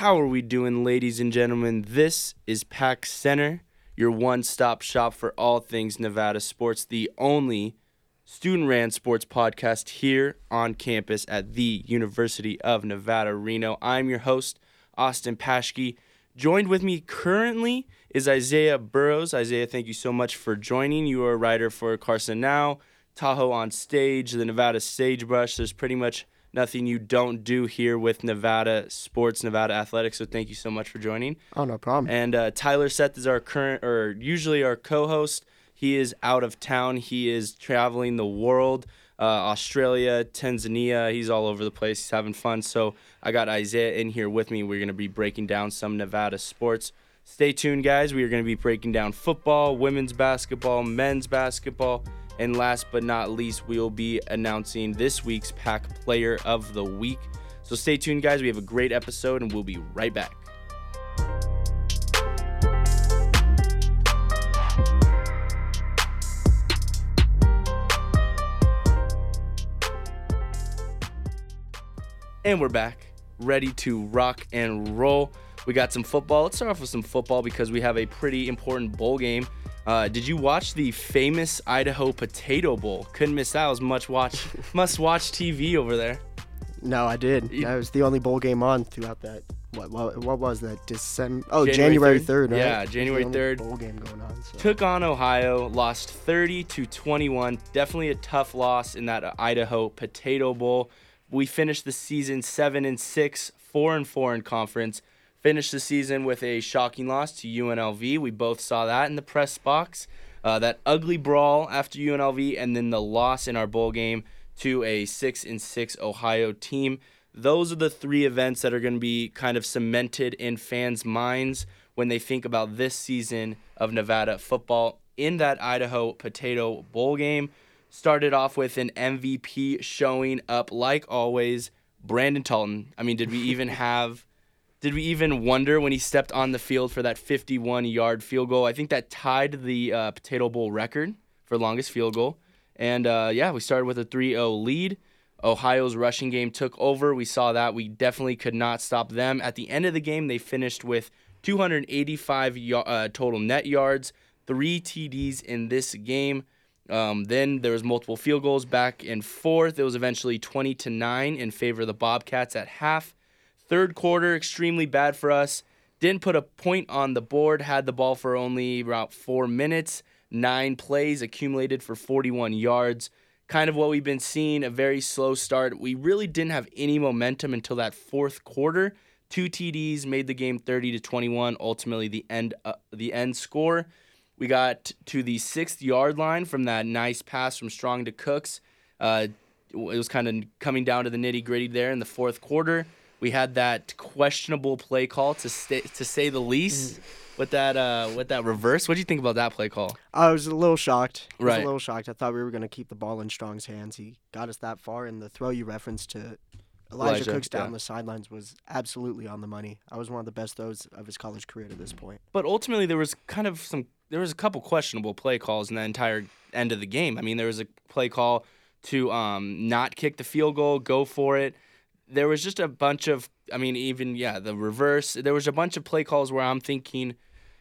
How are we doing, ladies and gentlemen? This is Pack Center, your one stop shop for all things Nevada sports, the only student ran sports podcast here on campus at the University of Nevada, Reno. I'm your host, Austin Paschke. Joined with me currently is Isaiah Burrows. Isaiah, thank you so much for joining. You are a writer for Carson Now, Tahoe on Stage, the Nevada Sagebrush. There's pretty much nothing you don't do here with Nevada sports, Nevada athletics. So thank you so much for joining. Oh, no problem. And uh, Tyler Seth is our current, or usually our co-host. He is out of town. He is traveling the world, uh, Australia, Tanzania. He's all over the place. He's having fun. So I got Isaiah in here with me. We're going to be breaking down some Nevada sports. Stay tuned, guys. We are going to be breaking down football, women's basketball, men's basketball, and last but not least, we will be announcing this week's Pack Player of the Week. So stay tuned, guys. We have a great episode, and we'll be right back. And we're back, ready to rock and roll. We got some football. Let's start off with some football because we have a pretty important bowl game. Uh, did you watch the famous Idaho Potato Bowl? Couldn't miss that. It was much watch, must watch TV over there. No, I did. You- That was the only bowl game on throughout that. What what, what was that? December? Oh, January 3rd? right? Yeah, It was the January 3rd. Bowl game going on. So. Took on Ohio, lost 30 to 21. Definitely a tough loss in that Idaho Potato Bowl. We finished the season seven and six, four and four in conference. Finished the season with a shocking loss to UNLV. We both saw that in the press box. Uh, that ugly brawl after UNLV, and then the loss in our bowl game to a six and six Ohio team. Those are the three events that are going to be kind of cemented in fans' minds when they think about this season of Nevada football. In that Idaho Potato Bowl game, started off with an MVP showing up like always. Brandon Talton. I mean, did we even have? Did we even wonder when he stepped on the field for that 51-yard field goal? I think that tied the uh, Potato Bowl record for longest field goal. And uh, yeah, we started with a 3-0 lead. Ohio's rushing game took over. We saw that. We definitely could not stop them. At the end of the game, they finished with 285 y- uh, total net yards, three TDs in this game. Um, then there was multiple field goals back and forth. It was eventually 20 to nine in favor of the Bobcats at half. Third quarter, extremely bad for us. Didn't put a point on the board. Had the ball for only about four minutes. Nine plays accumulated for 41 yards. Kind of what we've been seeing. A very slow start. We really didn't have any momentum until that fourth quarter. Two TDs made the game 30 to 21. Ultimately, the end uh, the end score. We got to the sixth yard line from that nice pass from Strong to Cooks. Uh, it was kind of coming down to the nitty gritty there in the fourth quarter. We had that questionable play call to stay, to say the least. With that, uh, with that reverse, what do you think about that play call? I was a little shocked. I was Right. a little shocked. I thought we were going to keep the ball in Strong's hands. He got us that far, and the throw you referenced to Elijah, Elijah, Cooks down yeah. the sidelines was absolutely on the money. I was one of the best throws of his college career to this point. But ultimately, there was kind of some, there was a couple questionable play calls in the entire end of the game. I mean, there was a play call to um, not kick the field goal, go for it. There was just a bunch of, I mean, even yeah, the reverse. There was a bunch of play calls where I'm thinking,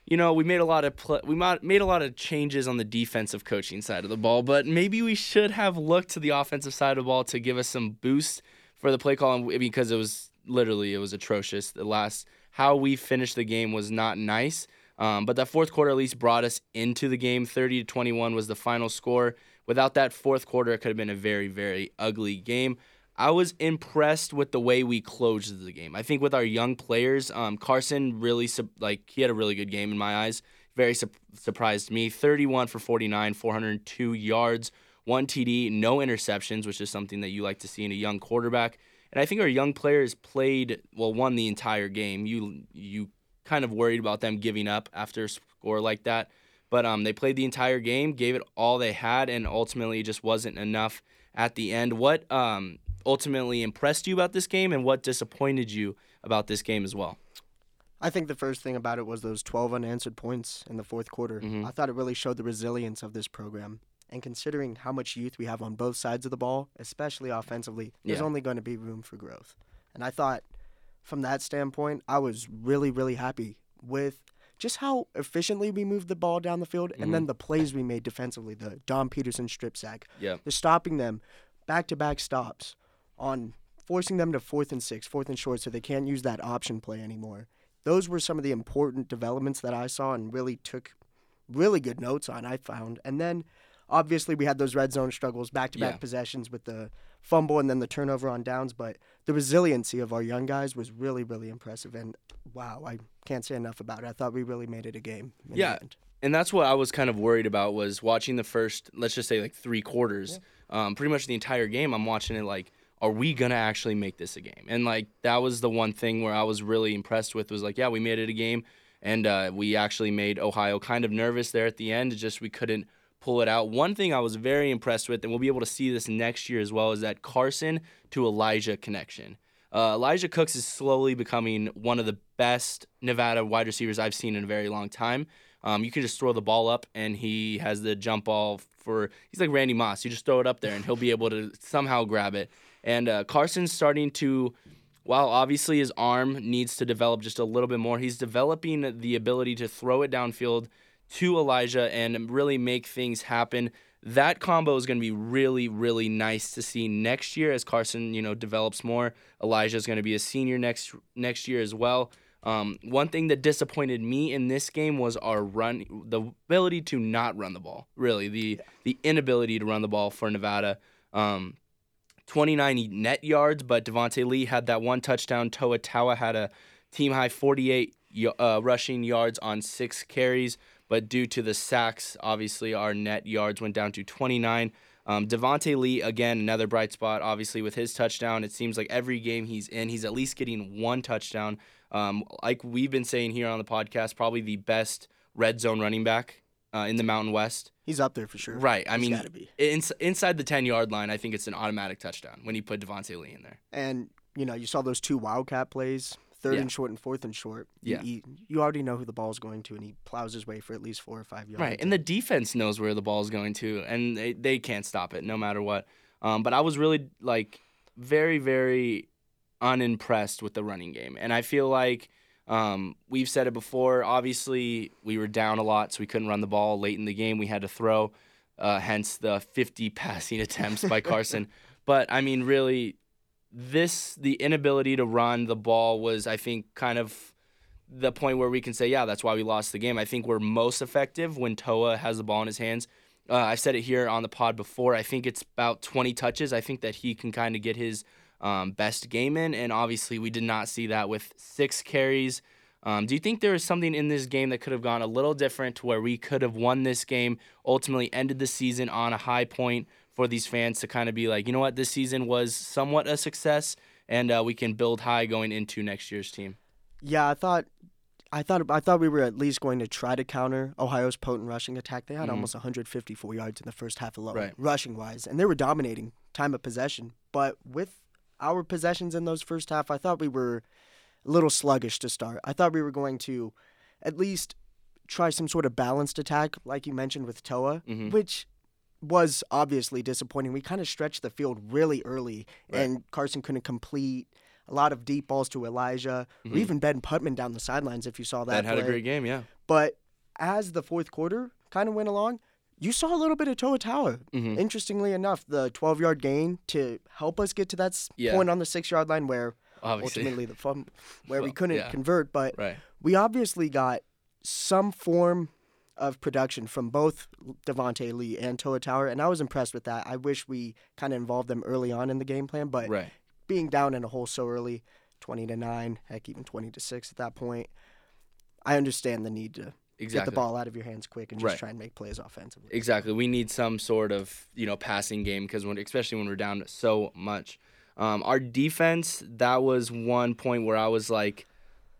you know, we made a lot of pl- we made a lot of changes on the defensive coaching side of the ball, but maybe we should have looked to the offensive side of the ball to give us some boost for the play call because it was literally it was atrocious. The last how we finished the game was not nice. Um, but that fourth quarter at least brought us into the game. 30 to 21 was the final score. Without that fourth quarter, it could have been a very, very ugly game. I was impressed with the way we closed the game. I think with our young players, um, Carson really like he had a really good game in my eyes. Very sup- surprised me. 31 for 49, 402 yards, one TD, no interceptions, which is something that you like to see in a young quarterback. And I think our young players played well, won the entire game. You you kind of worried about them giving up after a score like that, but um, they played the entire game, gave it all they had, and ultimately it just wasn't enough at the end. What um, ultimately impressed you about this game, and what disappointed you about this game as well? I think the first thing about it was those 12 unanswered points in the fourth quarter. Mhm. I thought it really showed the resilience of this program. And considering how much youth we have on both sides of the ball, especially offensively, there's Yeah. only going to be room for growth. And I thought from that standpoint, I was really, really happy with just how efficiently we moved the ball down the field and then the plays we made defensively. The Dom Peterson strip sack, Yeah. the stopping them, back to back stops on forcing them to fourth and six, fourth and short, so they can't use that option play anymore. Those were some of the important developments that I saw and really took really good notes on, I found. And then obviously we had those red zone struggles, back to back possessions with the fumble and then the turnover on downs. But the resiliency of our young guys was really, really impressive. And wow, I can't say enough about it. I thought we really made it a game. in the Yeah. end. and that's what I was kind of worried about was watching the first, let's just say like three quarters, um, pretty much the entire game. I'm watching it like, are we gonna actually make this a game? And like that was the one thing where I was really impressed with was like, yeah, we made it a game, and uh, we actually made Ohio kind of nervous there at the end. Just we couldn't pull it out. One thing I was very impressed with, and we'll be able to see this next year as well, is that Carson to Elijah connection. Uh, Elijah Cooks is slowly becoming one of the best Nevada wide receivers I've seen in a very long time. Um, you can just throw the ball up, and he has the jump ball for. He's like Randy Moss. You just throw it up there, and he'll be able to somehow grab it. And uh, Carson's starting to, while obviously his arm needs to develop just a little bit more, he's developing the ability to throw it downfield to Elijah and really make things happen. That combo is going to be really, really nice to see next year as Carson, you know, develops more. Elijah is going to be a senior next next year as well. Um, one thing that disappointed me in this game was our run, the ability to not run the ball. Really, the the inability to run the ball for Nevada. Um, 29 net yards, but Devonte Lee had that one touchdown. Toa Taua had a team high 48 uh, rushing yards on six carries, but due to the sacks, obviously our net yards went down to 29. Um, Devonte Lee, again, another bright spot, obviously, with his touchdown. It seems like every game he's in, he's at least getting one touchdown. Um, like we've been saying here on the podcast, probably the best red zone running back uh, in the Mountain West. He's up there for sure. Right. I He's mean, gotta be. ins- inside the 10 yard line, I think it's an automatic touchdown when you put Devonte Lee in there. And you know, you saw those two wildcat plays, third Yeah. and short and fourth and short. You- Yeah. You, you already know who the ball's going to, and he plows his way for at least four or five yards. Right. And the defense knows where the ball is going to, and they, they can't stop it no matter what. Um, but I was really, like, very, very unimpressed with the running game. And I feel like um, we've said it before. Obviously, we were down a lot, so we couldn't run the ball late in the game. We had to throw, uh, hence the 50 passing attempts by Carson. but I mean, really, this the inability to run the ball was, I think, kind of the point where we can say, yeah, that's why we lost the game. I think we're most effective when Toa has the ball in his hands. Uh, I said it here on the pod before. I think it's about 20 touches. I think that he can kind of get his um, best game in, and obviously we did not see that with six carries. Um, do you think there was something in this game that could have gone a little different to where we could have won this game, ultimately ended the season on a high point for these fans to kind of be like, you know what, this season was somewhat a success, and uh, we can build high going into next year's team? Yeah, I thought, I thought, I thought we were at least going to try to counter Ohio's potent rushing attack. They had Mhm. almost 154 yards in the first half alone, Right. rushing wise, and they were dominating time of possession. But with our possessions in those first half, I thought we were a little sluggish to start. I thought we were going to, at least, try some sort of balanced attack, like you mentioned with Toa, Mhm. which was obviously disappointing. We kind of stretched the field really early, Right. and Carson couldn't complete a lot of deep balls to Elijah, or Mhm. even Ben Putman down the sidelines. If you saw that, That had a great game, yeah. But as the fourth quarter kind of went along, you saw a little bit of Toa Taua. Mhm. Interestingly enough, the 12 yard gain to help us get to that Yeah. point on the six yard line where Obviously. ultimately the fum- where we couldn't yeah. convert. But Right. we obviously got some form of production from both Devonte Lee and Toa Taua, and I was impressed with that. I wish we kind of involved them early on in the game plan, but Right. being down in a hole so early, 20 to 9, heck, even 20 to 6 at that point, I understand the need to Exactly. get the ball out of your hands quick and just Right. try and make plays offensively. Exactly. We need some sort of you know passing game because when especially when we're down so much. Um, our defense that was one point where I was like,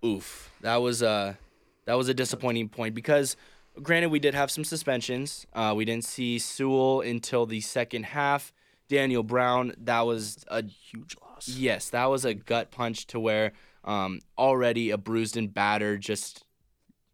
oof, that was a that was a disappointing point because granted we did have some suspensions. Uh, we didn't see Sewell until the second half. Daniel Brown that was a Huge loss. Yes, that was a gut punch to where um, already a bruised and battered, just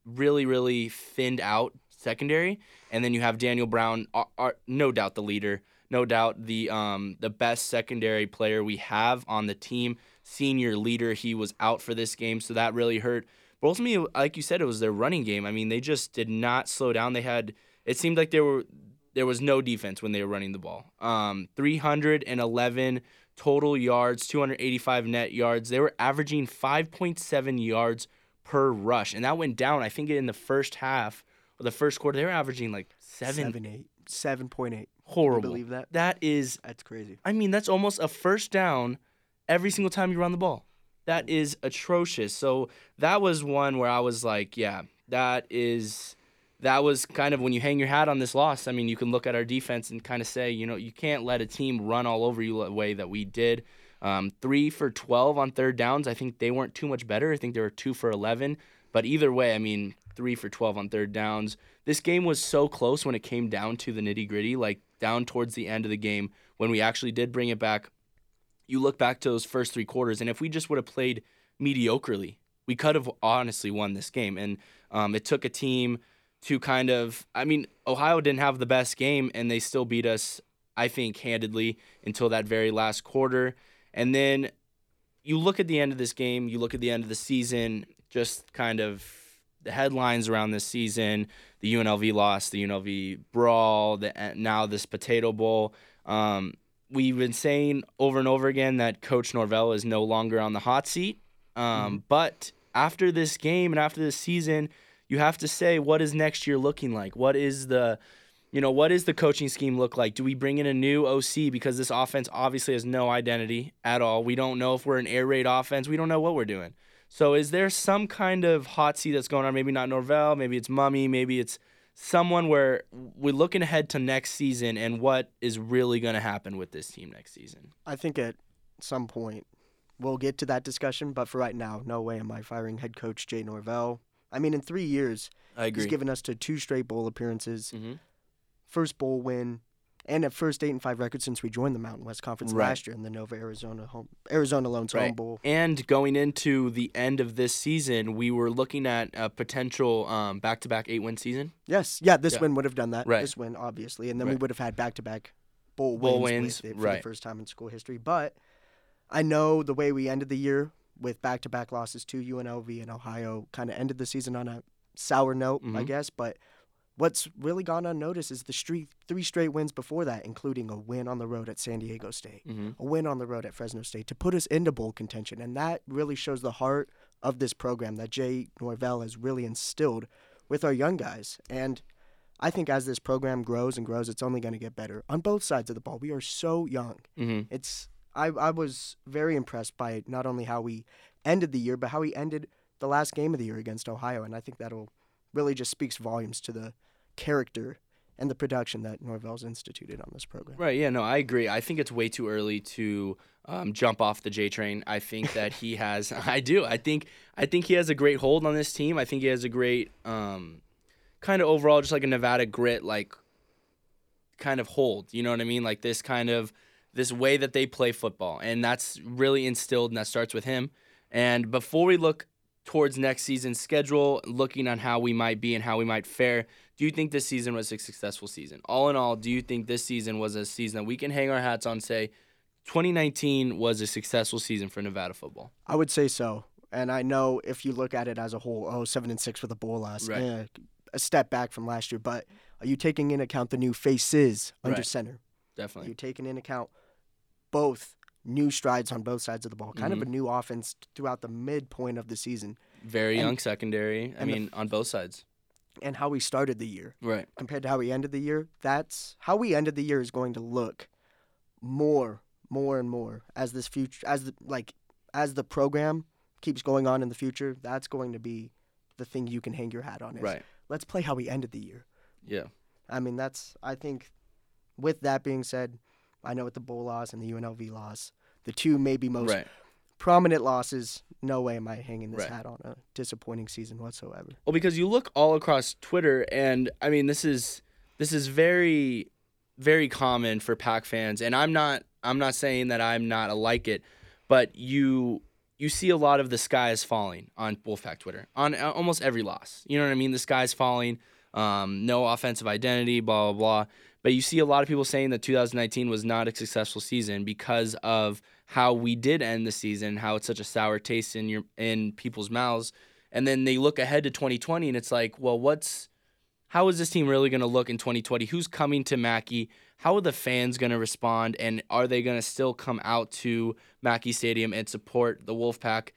really, really thinned out secondary, and then you have Daniel Brown, are, are, no doubt the leader, no doubt the um, the best secondary player we have on the team. senior leader. He was out for this game, so that really hurt. But ultimately, like you said, it was their running game. I mean, they just did not slow down. They had it seemed like there were there was no defense when they were running the ball. Um, 311 total yards, 285 net yards. They were averaging 5.7 yards per rush, and that went down. I think in the first half or the first quarter, they were averaging like seven, seven eight, seven point eight. horrible. believe that? That is, That's crazy. I mean, that's almost a first down every single time you run the ball. That is atrocious. So that was one where I was like, yeah, that is that was kind of when you hang your hat on this loss. I mean, you can look at our defense and kind of say, you know, you can't let a team run all over you the way that we did. Um, three for 12 on third downs. I think they weren't too much better. I think they were two for 11. But either way, I mean, three for 12 on third downs. This game was so close when it came down to the nitty gritty, like down towards the end of the game when we actually did bring it back. You look back to those first three quarters, and if we just would have played mediocrely, we could have honestly won this game. And um, it took a team to kind of I mean, Ohio didn't have the best game and they still beat us, I think, handedly until that very last quarter. And then you look at the end of this game, you look at the end of the season, just kind of the headlines around this season, the UNLV loss, the UNLV brawl, the now this potato bowl. Um, we've been saying over and over again that Coach Norvell is no longer on the hot seat. Um, mm-hmm. But after this game and after this season, you have to say what is next year looking like? What is the you know, what is the coaching scheme look like? Do we bring in a new OC because this offense obviously has no identity at all? We don't know if we're an air raid offense. We don't know what we're doing. So is there some kind of hot seat that's going on? Maybe not Norvell, maybe it's Mumme, maybe it's someone where we're looking ahead to next season and what is really going to happen with this team next season. I think at some point we'll get to that discussion, but for right now, no way am I firing head coach Jay Norvell. I mean, in three years, I agree. he's given us to two straight bowl appearances, mm-hmm. First bowl win, and a first eight and five record since we joined the Mountain West Conference Right. last year in the Nova Arizona home Arizona Loans Home Bowl. And going into the end of this season, we were looking at a potential um, back-to-back eight-win season. Yes, yeah, this Yeah. win would have done that. Right. This win, obviously, and then we would have had back to back bowl, Bowl wins, wins, with it for right. the first time in school history. But I know the way we ended the year with back to back losses to UNLV and Ohio kind of ended the season on a sour note, I Mhm. guess. But what's really gone unnoticed is the street, three straight wins before that, including a win on the road at San Diego State Mm-hmm. a win on the road at Fresno State to put us into bowl contention. And that really shows the heart of this program that Jay Norvell has really instilled with our young guys. And I think as this program grows and grows, it's only going to get better on both sides of the ball. We are so young. Mm-hmm. It's I, I was very impressed by not only how we ended the year, but how we ended the last game of the year against Ohio. And I think that'll really just speaks volumes to the character and the production that Norvell's instituted on this program. Right. Yeah. No, I agree. I think it's way too early to um, jump off the J train. I think that he has. I do. I think. I think he has a great hold on this team. I think he has a great um, kind of overall, just like a Nevada grit, like kind of hold. You know what I mean? Like this kind of this way that they play football, and that's really instilled, and that starts with him. And before we look towards next season's schedule, looking on how we might be and how we might fare, do you think this season was a successful season? All in all, do you think this season was a season that we can hang our hats on, say, 2019 was a successful season for Nevada football? I would say so. And I know if you look at it as a whole, oh, seven and six with a bowl loss, Right. eh, a step back from last year. But are you taking in account the new faces under Right. center? Are Definitely. you taking in account both new strides on both sides of the ball? Kind Mm-hmm. of a new offense throughout the midpoint of the season, Very and- young secondary. I and the- mean, on both sides. and how we started the year Right. compared to how we ended the year. That's how we ended the year is going to look more, more and more as this future, as the like, as the program keeps going on in the future. That's going to be the thing you can hang your hat on. Is Right. let's play how we ended the year. Yeah. I mean, that's I think. With that being said, I know with the bowl loss and the UNLV loss, the two maybe most Right. prominent losses. No way am I hanging this Right. hat on a disappointing season whatsoever. Well, because you look all across Twitter, and I mean, this is this is very, very common for Pack fans, and I'm not I'm not saying that I'm not like it, but you you see a lot of the sky is falling on Wolfpack Twitter on uh, almost every loss. You know what I mean? The sky is falling. Um, no offensive identity, blah blah blah. But you see a lot of people saying that 2019 was not a successful season because of how we did end the season, how it's such a sour taste in your in people's mouths, and then they look ahead to 2020 and it's like, well, what's how is this team really going to look in 2020? Who's coming to Mackey? How are the fans going to respond? And are they going to still come out to Mackey Stadium and support the Wolfpack?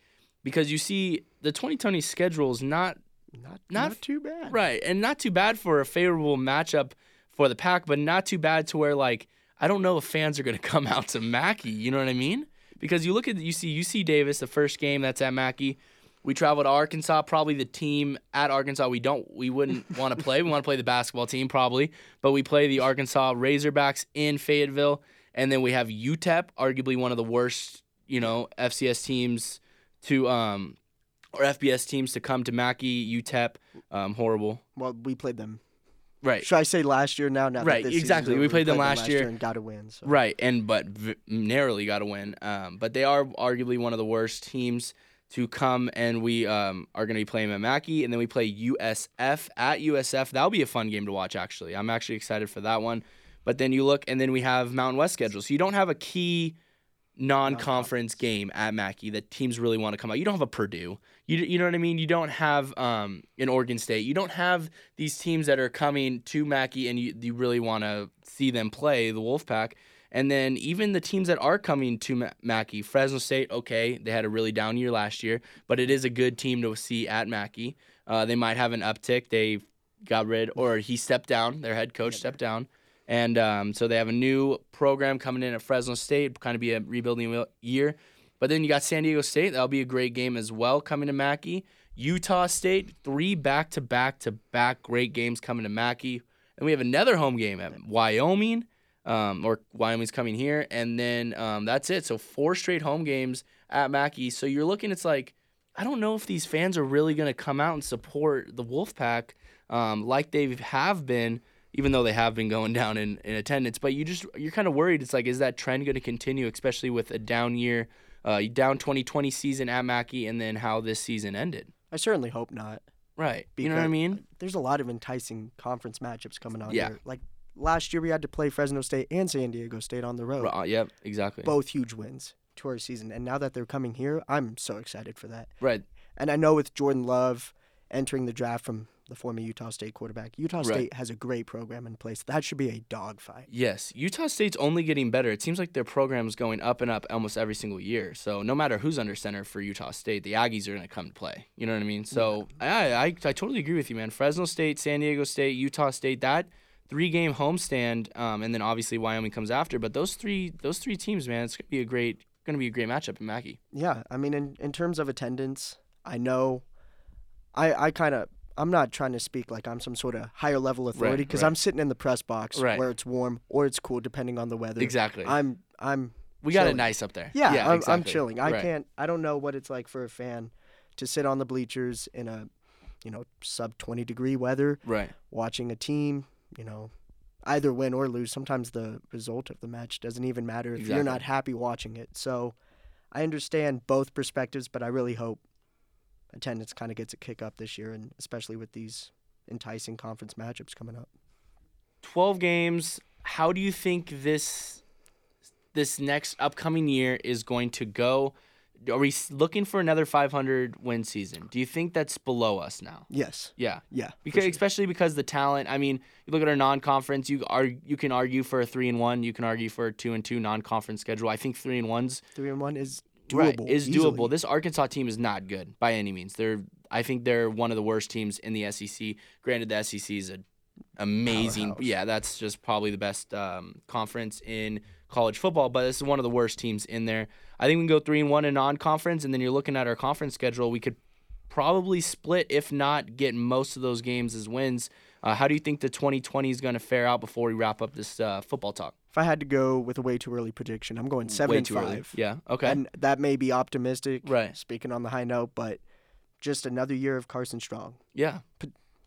Because you see, the 2020 schedule is not Not, Not- not, too bad. right and not too bad for a favorable matchup for the Pack, but not too bad to where like I don't know if fans are going to come out to Mackey. You know what I mean? Because you look at you see UC Davis, the first game that's at Mackey. We travel to Arkansas, probably the team at Arkansas we don't we wouldn't want to play. We want to play the basketball team probably, but we play the Arkansas Razorbacks in Fayetteville, and then we have UTEP, arguably one of the worst, you know, FCS teams to um or FBS teams to come to Mackey, UTEP, um, horrible. Well, we played them. Right. Should I say last year now? now that Right, exactly. We over, played them last year. and got a win. So. Right, and but v- narrowly got a win. Um, but they are arguably one of the worst teams to come, and we um, are going to be playing at Mackey, and then we play USF at USF. That'll be a fun game to watch. Actually, I'm actually excited for that one. But then you look, and then we have Mountain West schedule, so you don't have a key non-conference game at Mackey that teams really want to come out. You don't have a Purdue. You, you know what I mean? You don't have um, an Oregon State. You don't have these teams that are coming to Mackey and you, you really want to see them play the Wolfpack. And then even the teams that are coming to Mackey, Fresno State, okay, they had a really down year last year, but it is a good team to see at Mackey. Uh, they might have an uptick. They got rid, or he stepped down. Their head coach stepped down. And um, so they have a new program coming in at Fresno State, kind of be a rebuilding year. But then you got San Diego State. That'll be a great game as well coming to Mackey. Utah State, three back to back to back great games coming to Mackey. And we have another home game at Wyoming, um, or Wyoming's coming here. And then um, that's it. So four straight home games at Mackey. So you're looking, it's like, I don't know if these fans are really going to come out and support the Wolfpack um, like they have been even though they have been going down in, in attendance. But you just you're kind of worried. It's like, is that trend going to continue, especially with a down year, uh, down 2020 season at Mackey, and then how this season ended? I certainly hope not. Right. you know what I mean? There's a lot of enticing conference matchups coming on Yeah. here. Like last year, we had to play Fresno State and San Diego State on the road. Right, yep. Exactly. Both huge wins to our season. And now that they're coming here, I'm so excited for that. Right. And I know with Jordan Love entering the draft from the former Utah State quarterback, Utah Right. State has a great program in place. That should be a dogfight. Yes, Utah State's only getting better. It seems like their program's going up and up almost every single year. So no matter who's under center for Utah State, the Aggies are going to come to play. You know what I mean? So I, I I totally agree with you, man. Fresno State, San Diego State, Utah State, that three game homestand, um, and then obviously Wyoming comes after. But those three those three teams, man, it's gonna be a great gonna be a great matchup in Mackey. Yeah, I mean, in, in terms of attendance, I know, I I kind of I'm not trying to speak like I'm some sort of higher level authority because right. I'm sitting in the press box Right. where it's warm or it's cool depending on the weather. Exactly. I'm I'm we got it nice up there. yeah, I'm, I'm chilling. I Right. can't. I don't know what it's like for a fan to sit on the bleachers in a you know sub 20 degree weather Right. watching a team. You know. Either win or lose, sometimes the result of the match doesn't even matter if you're not happy watching it. So, I understand both perspectives, but I really hope attendance kind of gets a kick up this year, and especially with these enticing conference matchups coming up. 12 games. How do you think this this next upcoming year is going to go? Are we looking for another 500 win season? Do you think that's below us now? Yes, yeah. Yeah, because sure. especially because the talent i mean you look at our non-conference you are you can argue for a 3 and 1 you can argue for a 2 and 2 non-conference schedule. I think 3 and 1's three and one is doable. right, is easily. doable. This Arkansas team is not good by any means. They're I think they're one of the worst teams in the SEC. Granted, the SEC is a amazing. Powerhouse. Yeah, that's just probably the best um, conference in college football. But this is one of the worst teams in there. I think we can go three and one in non-conference, and then you're looking at our conference schedule. We could probably split, if not get most of those games as wins. Uh, how do you think the 2020 is going to fare out before we wrap up this uh, football talk? If I had to go with a way too early prediction, I'm going seven Way and five. early. Yeah. Okay. And that may be optimistic, Right. Speaking on the high note, but just another year of Carson Strong, yeah.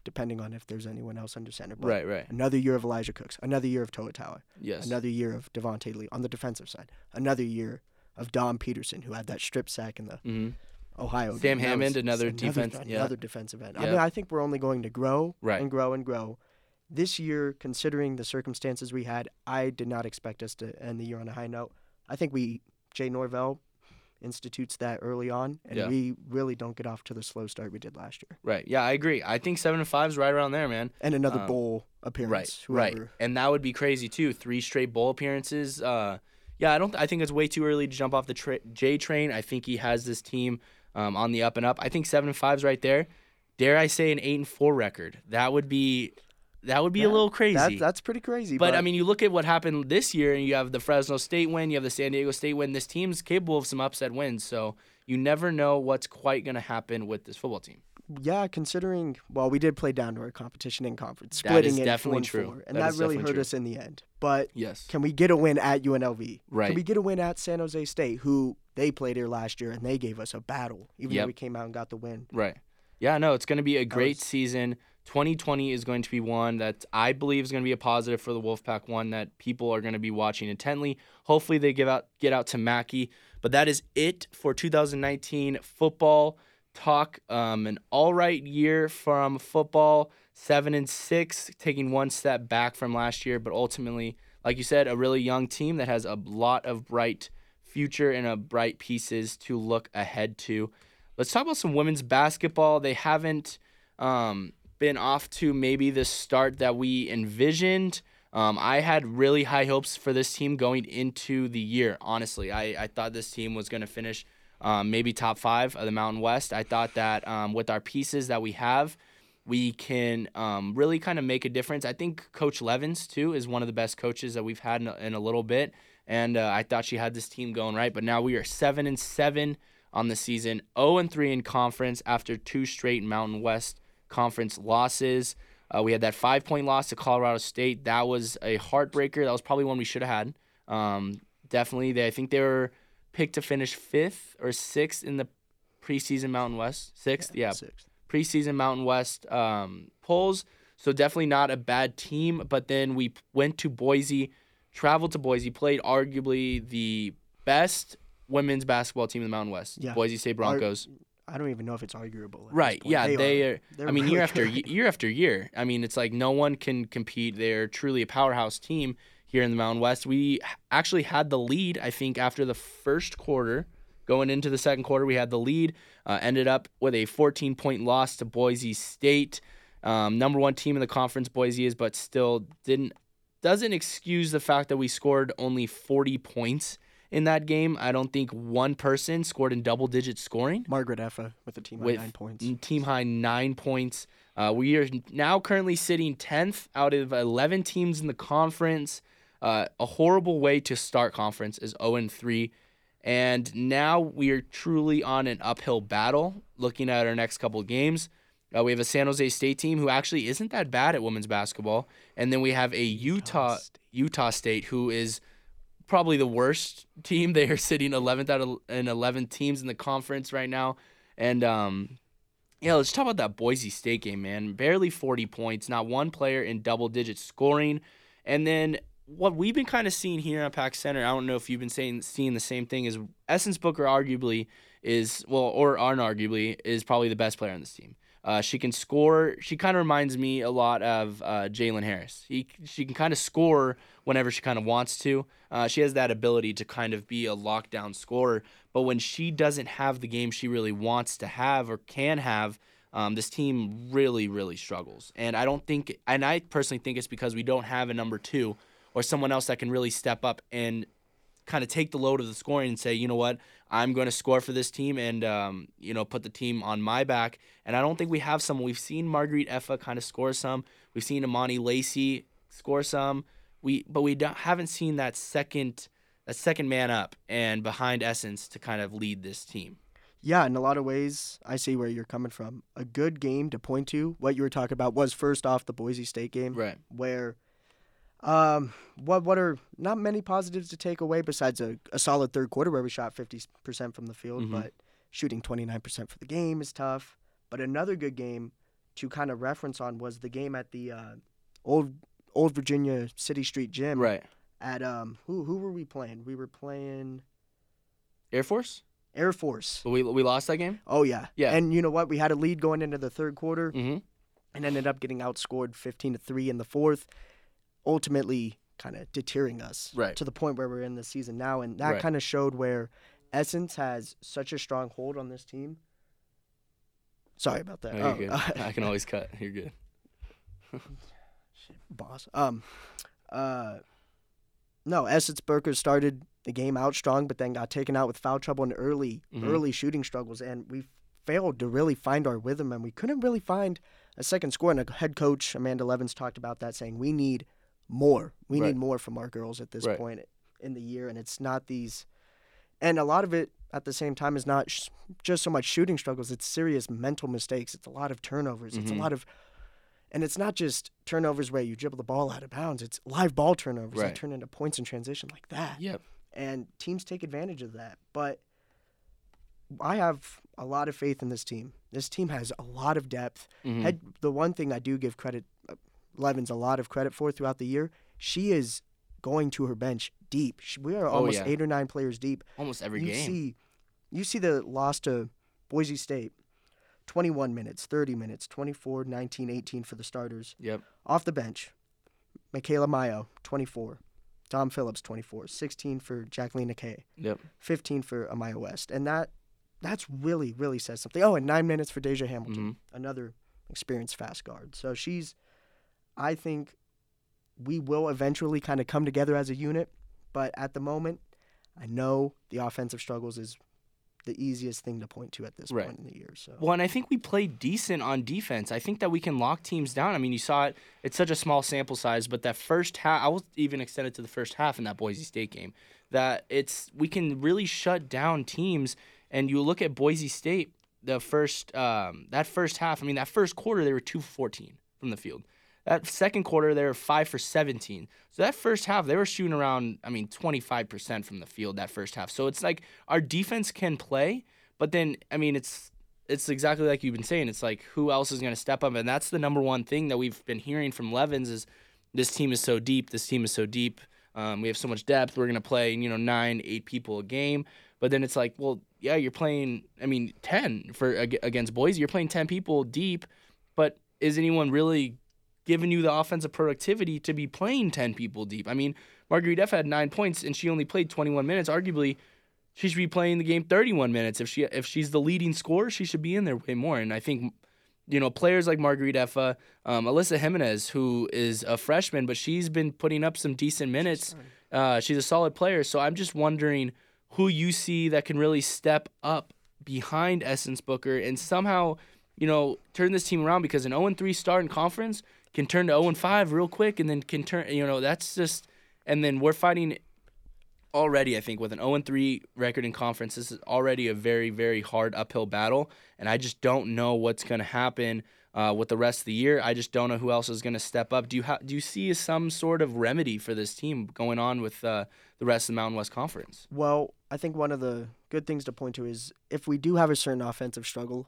depending on if there's anyone else under center. But Right. Right. Another year of Elijah Cooks. Another year of Toa Taua. Yes. Another year of Devonte Lee on the defensive side. Another year of Dom Peterson, who had that strip sack in the hmm Ohio. Sam. Hammond, was another defense- Another yeah. defensive end. I mean, I think we're only going to grow Right. and grow and grow. This year, considering the circumstances we had, I did not expect us to end the year on a high note. I think we Jay Norvell institutes that early on, and Yeah. we really don't get off to the slow start we did last year. Right. Yeah, I agree. I think seven and five is right around there, man. And another Um, bowl appearance. Right. whoever. And that would be crazy too. Three straight bowl appearances. Uh, yeah, I don't. I think it's way too early to jump off the tra- J train. I think he has this team um, on the up and up. I think seven and five's right there. Dare I say an eight and four record? That would be. That would be a little crazy. That, that's pretty crazy. But I mean, you look at what happened this year, and you have the Fresno State win, you have the San Diego State win. This team's capable of some upset wins, so you never know what's quite going to happen with this football team. Yeah, considering well, we did play down to our competition in conference, That splitting is it definitely and true. four, and That that, really hurt true. us in the end. But Yes. can we get a win at UNLV? Right. Can we get a win at San Jose State, who they played here last year and they gave us a battle, even Yep. though we came out and got the win. Right. Yeah, no, it's going to be a great was- season. 2020 is going to be one that I believe is going to be a positive for the Wolfpack, one that people are going to be watching intently. Hopefully they give out get out to Mackey. But that is it for 2019 football talk. Um, an all right year from football, seven and six, taking one step back from last year, but ultimately, like you said, a really young team that has a lot of bright future and a bright pieces to look ahead to. Let's talk about some women's basketball. They haven't um, been off to maybe the start that we envisioned. Um, I had really high hopes for this team going into the year. Honestly, I, I thought this team was going to finish um, maybe top five of the Mountain West. I thought that um, with our pieces that we have, we can um, really kind of make a difference. I think Coach Levens too is one of the best coaches that we've had in a, in a little bit, and uh, I thought she had this team going right. But now we are seven and seven on the season, zero and three in conference after two straight Mountain West conference losses. Uh, we had that five point loss to Colorado State. That was a heartbreaker. That was probably one we should have had. Um, definitely, they I think they were picked to finish fifth or sixth in the preseason Mountain West. Sixth, yeah, Sixth. preseason Mountain West um, polls. So definitely not a bad team. But then we went to Boise, traveled to Boise, played arguably the best women's basketball team in the Mountain West. Yeah. Boise State Broncos. I don't even know if it's arguable. Right. Yeah. They, are. are. They're I mean, really year after year after year. I mean, it's like no one can compete. They're truly a powerhouse team here in the Mountain West. We actually had the lead. I think after the first quarter, going into the second quarter, we had the lead. Uh, ended up with a 14 point loss to Boise State. Um, number one team in the conference, Boise is, but still didn't doesn't excuse the fact that we scored only 40 points in that game. I don't think one person scored in double digit scoring Margaret Effa with a team with of nine points. team high nine points. Uh, we are now currently sitting 10th out of 11 teams in the conference. Uh, a horrible way to start conference is 0 and 3. And now we are truly on an uphill battle looking at our next couple games. Uh, we have a San Jose State team who actually isn't that bad at women's basketball. And then we have a Utah State. Utah State who is probably the worst team. They are sitting 11th out of in 11 teams in the conference right now. And um, yeah, let's talk about that Boise State game, man. Barely 40 points, not one player in double digit scoring. And then what we've been kind of seeing here at Pack Center, I don't know if you've been saying seeing the same thing, is Essence Booker arguably is well, or unarguably is probably the best player on this team. Uh, she can score. She kind of reminds me a lot of uh, Jalen Harris. He, she can kind of score whenever she kind of wants to. Uh, she has that ability to kind of be a lockdown scorer. But when she doesn't have the game she really wants to have or can have, um, this team really, really struggles. And I don't think, and I personally think it's because we don't have a number two or someone else that can really step up and kind of take the load of the scoring and say, you know what, I'm going to score for this team and um, you know put the team on my back. And I don't think we have some. We've seen Marguerite Effa kind of score some. We've seen Amani Lacey score some. We but we don't, haven't seen that second that second man up and behind Essence to kind of lead this team. Yeah, in a lot of ways, I see where you're coming from. A good game to point to, what you were talking about, was first off the Boise State game, Right. where um, what what are not many positives to take away besides a, a solid third quarter where we shot 50% from the field, Mhm. but shooting 29% for the game is tough. But another good game to kind of reference on was the game at the uh, old old Virginia City Street Gym. Right. At um, who who were we playing? We were playing Air Force. Air Force. But we we lost that game. Oh yeah. Yeah. And you know what? We had a lead going into the third quarter Mm-hmm. and ended up getting outscored 15 to 3 in the fourth. Ultimately kind of deterring us Right. to the point where we're in the season now, and that Right. kind of showed where Essence has such a strong hold on this team. Sorry about that. No, Oh. I can always cut. You're good. boss. Um, uh, no, Essence Booker started the game out strong, but then got taken out with foul trouble and early, Mhm. early shooting struggles, and we failed to really find our rhythm, and we couldn't really find a second score. And a head coach Amanda Levens talked about that, saying we need more. We Right. need more from our girls at this Right. point in the year, and it's not these. And a lot of it at the same time is not sh- just so much shooting struggles; it's serious mental mistakes. It's a lot of turnovers. It's a Mhm. lot of and it's not just turnovers where you dribble the ball out of bounds. It's live ball turnovers Right. that turn into points in transition like that. Yep. And teams take advantage of that. But I have a lot of faith in this team. This team has a lot of depth. Mhm. Head, the one thing I do give credit, Levens a lot of credit for throughout the year, she is going to her bench deep. She, we are Oh, almost yeah. eight or nine players deep. Almost every you game. see, you see the loss to Boise State, 21 minutes, 30 minutes, 24, 19, 18 for the starters. Yep. Off the bench, Michaela Mayo, 24. Dom Phillips, 24. 16 for Jacqueline McKay. Yep. 15 for Amaya West. And that that's really, really says something. Oh, and nine minutes for Deja Hamilton, Mhm. another experienced fast guard. So she's, I think we will eventually kind of come together as a unit. But at the moment, I know the offensive struggles is the easiest thing to point to at this Right. point in the year. So Well, and I think we played decent on defense. I think that we can lock teams down. I mean, you saw it. It's such a small sample size, but that first half, I will even extend it to the first half in that Boise State game. That it's we can really shut down teams. And you look at Boise State, the first um, that first half. I mean, that first quarter they were two fourteen from the field. That second quarter they were five for seventeen. So that first half they were shooting around. I mean, twenty five percent from the field that first half. So it's like our defense can play, but then I mean it's it's exactly like you've been saying. It's like who else is going to step up, and that's the number one thing that we've been hearing from Levens is this team is so deep. This team is so deep. Um, we have so much depth. We're going to play you know nine, eight people a game. But then it's like, well, yeah, you're playing. I mean, ten for against Boise. You're playing ten people deep, but is anyone really giving you the offensive productivity to be playing ten people deep? I mean, Marguerite Effa had nine points and she only played 21 minutes. Arguably, she should be playing the game 31 minutes. If she if she's the leading scorer, she should be in there way more. And I think, you know, players like Marguerite Effa, um, Alyssa Jimenez, who is a freshman, but she's been putting up some decent minutes. Uh, she's a solid player. So I'm just wondering who you see that can really step up behind Essence Booker and somehow, you know, turn this team around because an 0 3 start in conference can turn to 0 and 5 real quick and then can turn, you know, that's just, and then we're fighting already, I think, with an 0 and 3 record in conference. This is already a very, very hard uphill battle. And I just don't know what's going to happen. Uh, with the rest of the year, I just don't know who else is going to step up. Do you ha- do you see some sort of remedy for this team going on with uh, the rest of the Mountain West Conference? Well, I think one of the good things to point to is if we do have a certain offensive struggle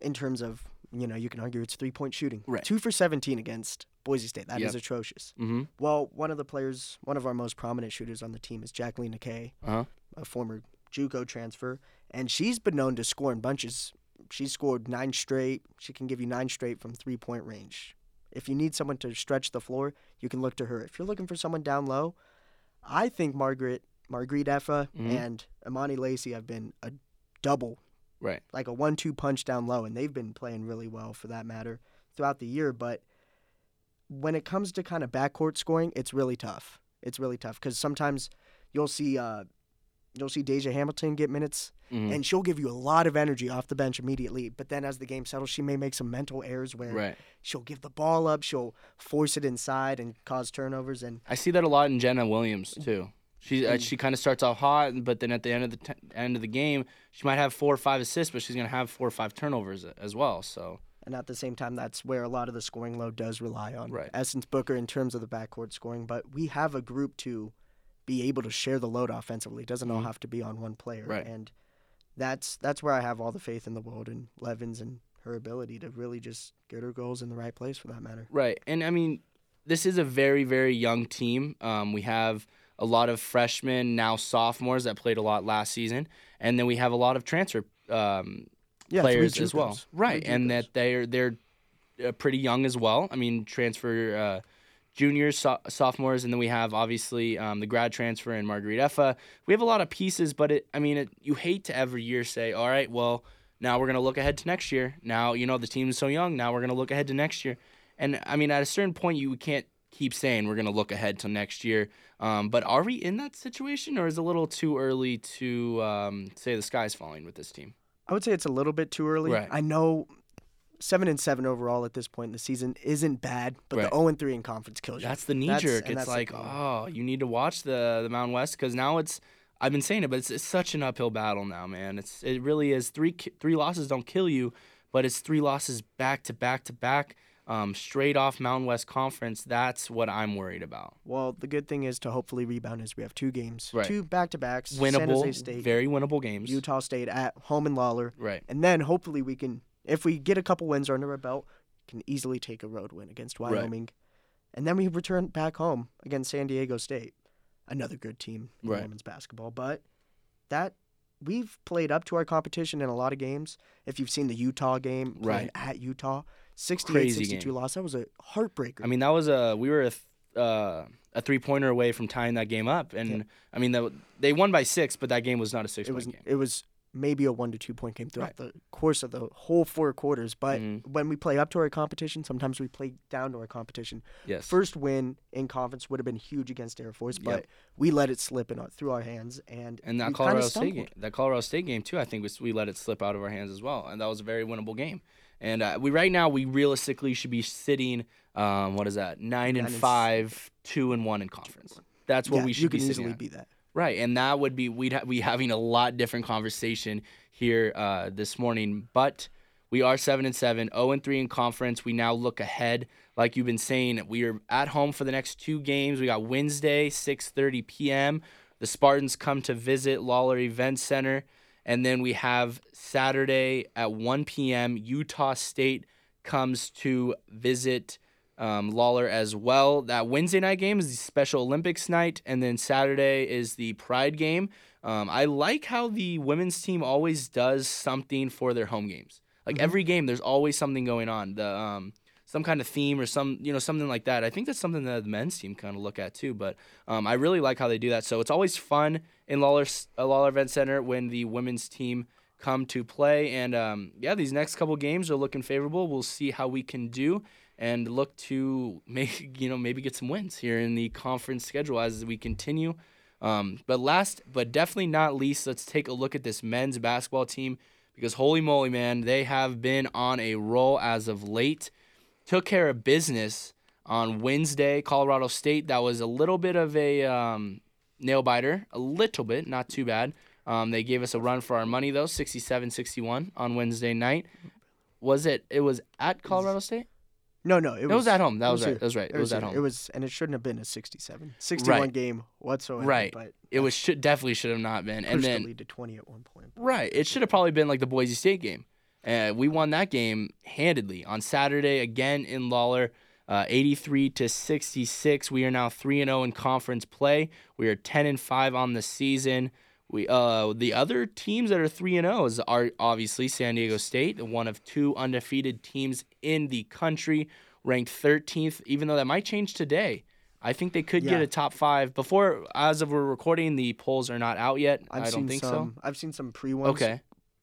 in terms of, you know, you can argue it's three point shooting. Right. Two for 17 against Boise State. That is Yep. atrocious. Mm-hmm. Well, one of the players, one of our most prominent shooters on the team is Jacqueline McKay, Uh-huh. a former JUCO transfer, and she's been known to score in bunches. She's scored nine straight. She can give you nine straight from three point range. If you need someone to stretch the floor, you can look to her. If you're looking for someone down low, I think Margaret, Marguerite Effa, Mhm. and Imani Lacey have been a double, Right. like a one-two punch down low, and they've been playing really well for that matter throughout the year. But when it comes to kind of backcourt scoring, it's really tough. It's really tough because sometimes you'll see uh, you'll see Deja Hamilton get minutes, Mhm. and she'll give you a lot of energy off the bench immediately. But then as the game settles, she may make some mental errors where Right. she'll give the ball up, she'll force it inside and cause turnovers. And I see that a lot in Jenna Williams too. She uh, she kind of starts off hot, but then at the end of the t- end of the game, she might have four or five assists, but she's gonna have four or five turnovers as well. So and at the same time, that's where a lot of the scoring load does rely on Right. Essence Booker in terms of the backcourt scoring. But we have a group to be able to share the load offensively. It doesn't all Mhm. have to be on one player. Right. And that's that's where I have all the faith in the world in Levens and her ability to really just get her goals in the right place for that matter. right, and I mean, this is a very very young team. Um, we have a lot of freshmen now sophomores that played a lot last season, and then we have a lot of transfer um, Yeah, players as well. Right, and that they're they're uh, pretty young as well. I mean, transfer uh, juniors, so- sophomores, and then we have obviously um, the grad transfer and Marguerite Effa. We have a lot of pieces, but it, I mean, it, you hate to every year say, all right, well, now we're going to look ahead to next year. Now, you know, the team is so young. Now we're going to look ahead to next year. And I mean, at a certain point, you can't keep saying we're going to look ahead to next year. Um, but are we in that situation, or is it a little too early to um, say the sky's falling with this team? I would say it's a little bit too early. Right. I know seven and seven overall at this point in the season isn't bad, but Right. the zero and three in conference kills you. That's the knee That's- jerk. It's like, oh, you need to watch the the Mountain West because now it's. I've been saying it, but it's, it's such an uphill battle now, man. It's it really is. Three three losses don't kill you, but it's three losses back to back to back, um, straight off Mountain West Conference. That's what I'm worried about. Well, the good thing is to hopefully rebound is we have two games, Right. two back to backs. San Jose Winnable, State, very winnable games. Utah State at home in Lawlor, Right. and then hopefully we can, if we get a couple wins under our belt, can easily take a road win against Right. Wyoming, and then we return back home against San Diego State, another good team in Right. women's basketball. But that we've played up to our competition in a lot of games. If you've seen the Utah game, Right. at Utah, 68 Crazy 62 game. loss. That was a heartbreaker. I mean, that was a we were a th- uh, a three pointer away from tying that game up, and Yeah. I mean, that, they won by six, but that game was not a six it point was game. it was maybe a one to two point game throughout the course of the whole four quarters. But Mhm. when we play up to our competition, sometimes we play down to our competition. Yes. First win in conference would have been huge against Air Force, but Yep. we let it slip in our, through our hands, and And that Colorado State game, that Colorado State game too, I think was, we let it slip out of our hands as well, and that was a very winnable game. And uh, we right now we realistically should be sitting, um, what is that, nine, Nine and and five, two and one in conference. That's what yeah, we should you be sitting easily at. be that. Right, and that would be we'd ha- be having a lot different conversation here uh, this morning. But we are seven and seven, zero and three in conference. We now look ahead, like you've been saying. We are at home for the next two games. We got Wednesday, six thirty p.m. The Spartans come to visit Lawlor Event Center, and then we have Saturday at one p.m. Utah State comes to visit um, Lawlor as well. That Wednesday night game is the Special Olympics night, and then Saturday is the Pride game. Um, I like how the women's team always does something for their home games. Like Mhm. every game, there's always something going on. The um, some kind of theme or some you know something like that. I think that's something that the men's team kind of look at too. But um, I really like how they do that. So it's always fun in Lawlor uh, Lawlor Event Center when the women's team come to play. And um, yeah, these next couple games are looking favorable. We'll see how we can do and look to make you know maybe get some wins here in the conference schedule as we continue. Um, but last but definitely not least, let's take a look at this men's basketball team because holy moly, man, they have been on a roll as of late. Took care of business on Wednesday, Colorado State. That was a little bit of a um, nail biter, a little bit, not too bad. Um, they gave us a run for our money though, 67-61 on Wednesday night. Was it? It was at Colorado State. No, no, it It was at home. That was was right. That was right. It was at home. It was, and it shouldn't have been a 67, 61 Right. game whatsoever. Right. But It was should definitely should have not been. And then to 20 at one point. Right. It should have probably been like the Boise State game. Uh, we won that game handedly on Saturday again in Lawlor, uh, 83 to 66. We are now 3 and 0 in conference play. We are 10 and 5 on the season. We uh the other teams that are 3 and 0 are obviously San Diego State, one of two undefeated teams in the country, ranked 13th even though that might change today. I think they could get a top 5 before as of we're recording the polls are not out yet. I've I don't seen think some, I've seen some pre ones. Okay.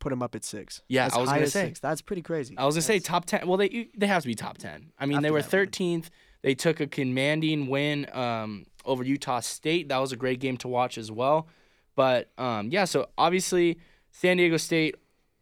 Put them up at six. Yeah, as I was high gonna as say. six. That's pretty crazy. I was gonna say That's- top ten. Well, they they have to be top ten. I mean, they were that one. thirteenth. They took a commanding win um, over Utah State. That was a great game to watch as well. But um, yeah, so obviously San Diego State,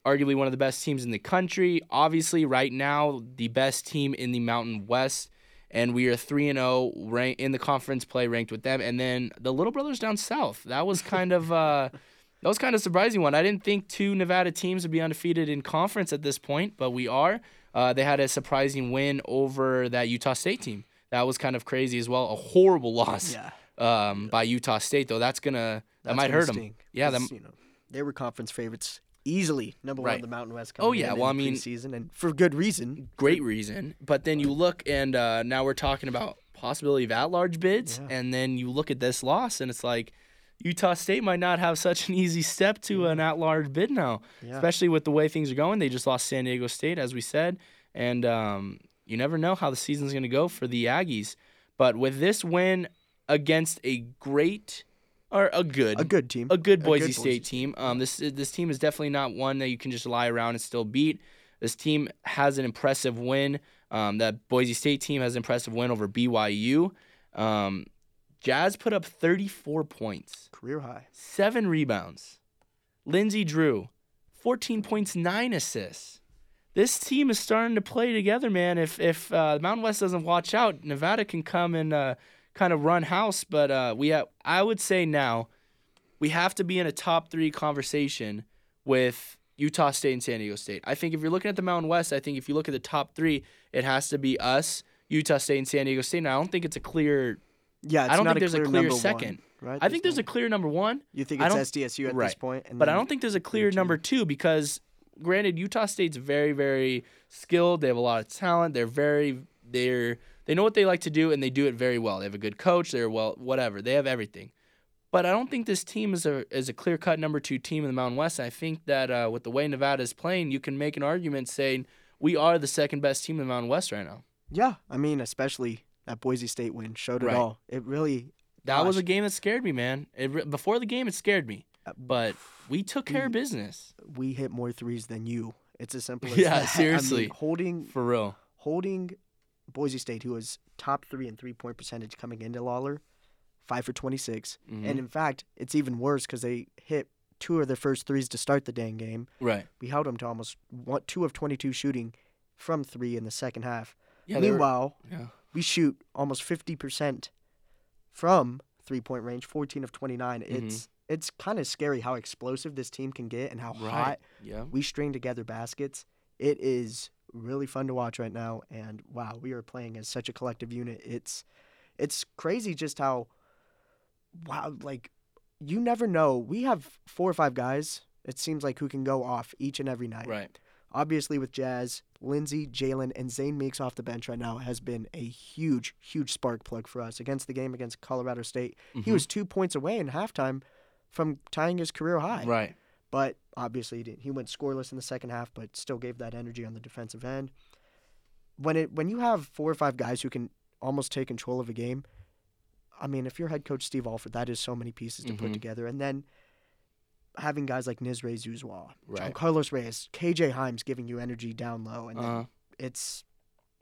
arguably one of the best teams in the country. Obviously, right now the best team in the Mountain West, and we are three and zero rank in the conference play, ranked with them. And then the Little Brothers down south. That was kind of. Uh, that was kind of a surprising one. I didn't think two Nevada teams would be undefeated in conference at this point, but we are. Uh, they had a surprising win over that Utah State team. That was kind of crazy as well. A horrible loss Yeah. um, by Utah State, though. That's gonna that That's might hurt them. Yeah, that, you know, they were conference favorites easily, number one Right. in the Mountain West. Oh, yeah, well, I mean- preseason and for good reason. great reason. But then you look, and uh, now we're talking about possibility of at-large bids, Yeah. and then you look at this loss, and it's like Utah State might not have such an easy step to an at-large bid now. Yeah. especially with the way things are going. They just lost San Diego State, as we said, and um, you never know how the season's going to go for the Aggies. But with this win against a great or a good A good team. a good A Boise good State Boise team. Um, this this team is definitely not one that you can just lie around and still beat. This team has an impressive win. Um, that Boise State team has an impressive win over BYU. Um, Jazz put up 34 points, Career high. seven rebounds. Lindsey Drew, 14 points, nine assists. This team is starting to play together, man. If if uh, Mountain West doesn't watch out, Nevada can come and uh, kind of run house. But uh, we have, I would say now, we have to be in a top three conversation with Utah State and San Diego State. I think if you're looking at the Mountain West, I think if you look at the top three, it has to be us, Utah State, and San Diego State. And I don't think it's a clear. Yeah, it's I don't not think there's a clear second. One, right? I think there's a clear number one. You think it's SDSU at right. this point, and But I don't think there's a clear two. number two because, granted, Utah State's very, very skilled. They have a lot of talent. They're very, they're they know what they like to do and they do it very well. They have a good coach. They're well, whatever. They have everything. But I don't think this team is a is a clear cut number two team in the Mountain West. I think that uh, with the way Nevada is playing, you can make an argument saying we are the second best team in the Mountain West right now. Yeah, I mean, especially that Boise State win showed it Right. all. It really. That was a game that scared me, man. It, re- before the game, it scared me, uh, but we took care of business we hit more threes than you. It's as simple as Yeah, that. I mean, seriously. holding for real. holding Boise State, who was top three in three point percentage coming into Lawlor, five for 26. Mhm. And in fact, it's even worse because they hit two of their first threes to start the dang game. Right. We held them to almost one, two of 22 shooting from three in the second half. Yeah. they were- Meanwhile, yeah. We shoot almost 50% from three point range, 14 of 29. Mm-hmm. It's it's kind of scary how explosive this team can get and how Right. hot Yeah. we string together baskets. It is really fun to watch right now, and wow, we are playing as such a collective unit. It's it's crazy just how wow, like you never know. We have four or five guys. It seems like who can go off each and every night. Right. Obviously, with Jazz, Lindsey, Jalen, and Zane Meeks off the bench right now has been a huge, huge spark plug for us against the game against Colorado State. He Mhm. was two points away in halftime from tying his career high. Right. But obviously, he, didn't. he went scoreless in the second half, but still gave that energy on the defensive end. When it when you have four or five guys who can almost take control of a game, I mean, if you're head coach Steve Alford, that is so many pieces to put Mhm. together. And then having guys like Nisre Zouzoua, Right. Carlos Reyes, KJ Hymes giving you energy down low, and then Uh, it's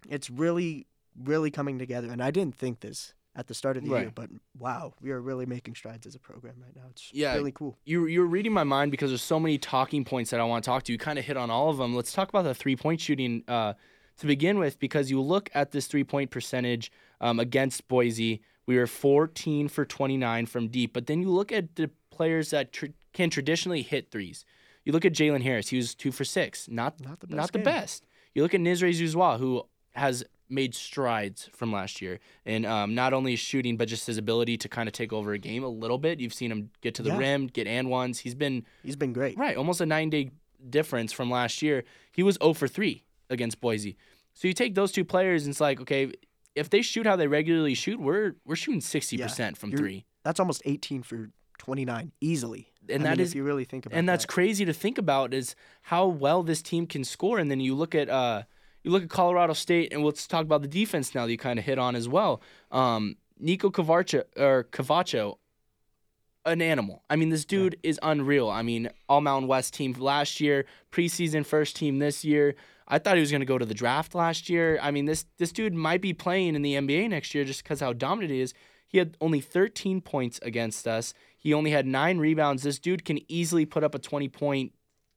it's really really coming together. And I didn't think this at the start of the year, but wow, we are really making strides as a program right now. It's Yeah. really cool. you you're reading my mind because there's so many talking points that I want to talk to. You kind of hit on all of them. Let's talk about the three point shooting uh, to begin with because you look at this three point percentage um, against Boise. We were 14 for 29 from deep, but then you look at the players that tr- can traditionally hit threes. You look at Jalen Harris. He was two for six. Not Not the best. not the best. You look at Nisre Zouzoua, who has made strides from last year, and um, not only his shooting, but just his ability to kind of take over a game a little bit. You've seen him get to the Yeah. rim, get and ones. He's been He's been great. right, almost a nine day difference from last year. He was 0 for 3 against Boise. So you take those two players, and it's like, okay, if they shoot how they regularly shoot, we're we're shooting 60% from You're- three. That's almost 18 for 29 easily. And I that mean, is you really think about and that's that. crazy to think about is how well this team can score and then you look at uh you look at Colorado State and let's talk about the defense now that you kind of hit on as well um Nico Cavacho or Cavacho an animal. I mean, this dude is unreal. I mean, all Mountain West team last year, preseason first team this year. I thought he was going to go to the draft last year. I mean, this this dude might be playing in the NBA next year just because how dominant he is. He had only 13 points against us. He only had nine rebounds. This dude can easily put up a 20 point,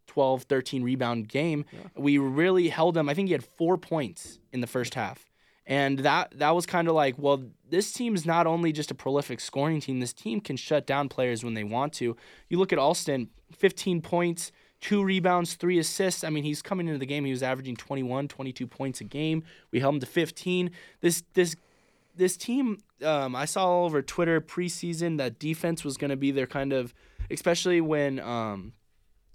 12, 13 rebound game. We really held him. I think he had four points in the first half. And that that was kind of like, well, this team's not only just a prolific scoring team, this team can shut down players when they want to. You look at Alston, 15 points, two rebounds, three assists. I mean, he's coming into the game, he was averaging 21, 22 points a game. We held him to 15. This this this team, um, I saw all over Twitter preseason that defense was going to be their kind of, especially when, um,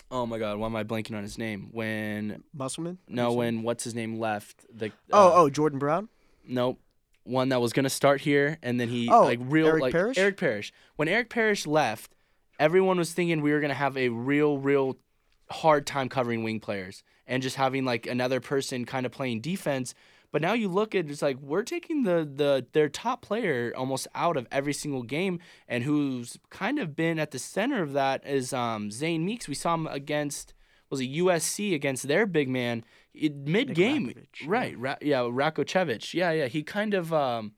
oh my God, why am I blanking on his name? When Musselman? no, when what's his name left? The Oh, uh, oh, Jordan Brown? Nope. One that was gonna start here and then he Oh, like real Eric like Parrish? Eric Parrish. When Eric Parrish left, everyone was thinking we were gonna have a real, real hard time covering wing players and just having like another person kind of playing defense. But now you look at it's like we're taking the the their top player almost out of every single game, and who's kind of been at the center of that is um, Zane Meeks. We saw him against was a USC against their big man mid game, right? Ra- yeah, Rakocevic. Yeah, yeah. He kind of. Um,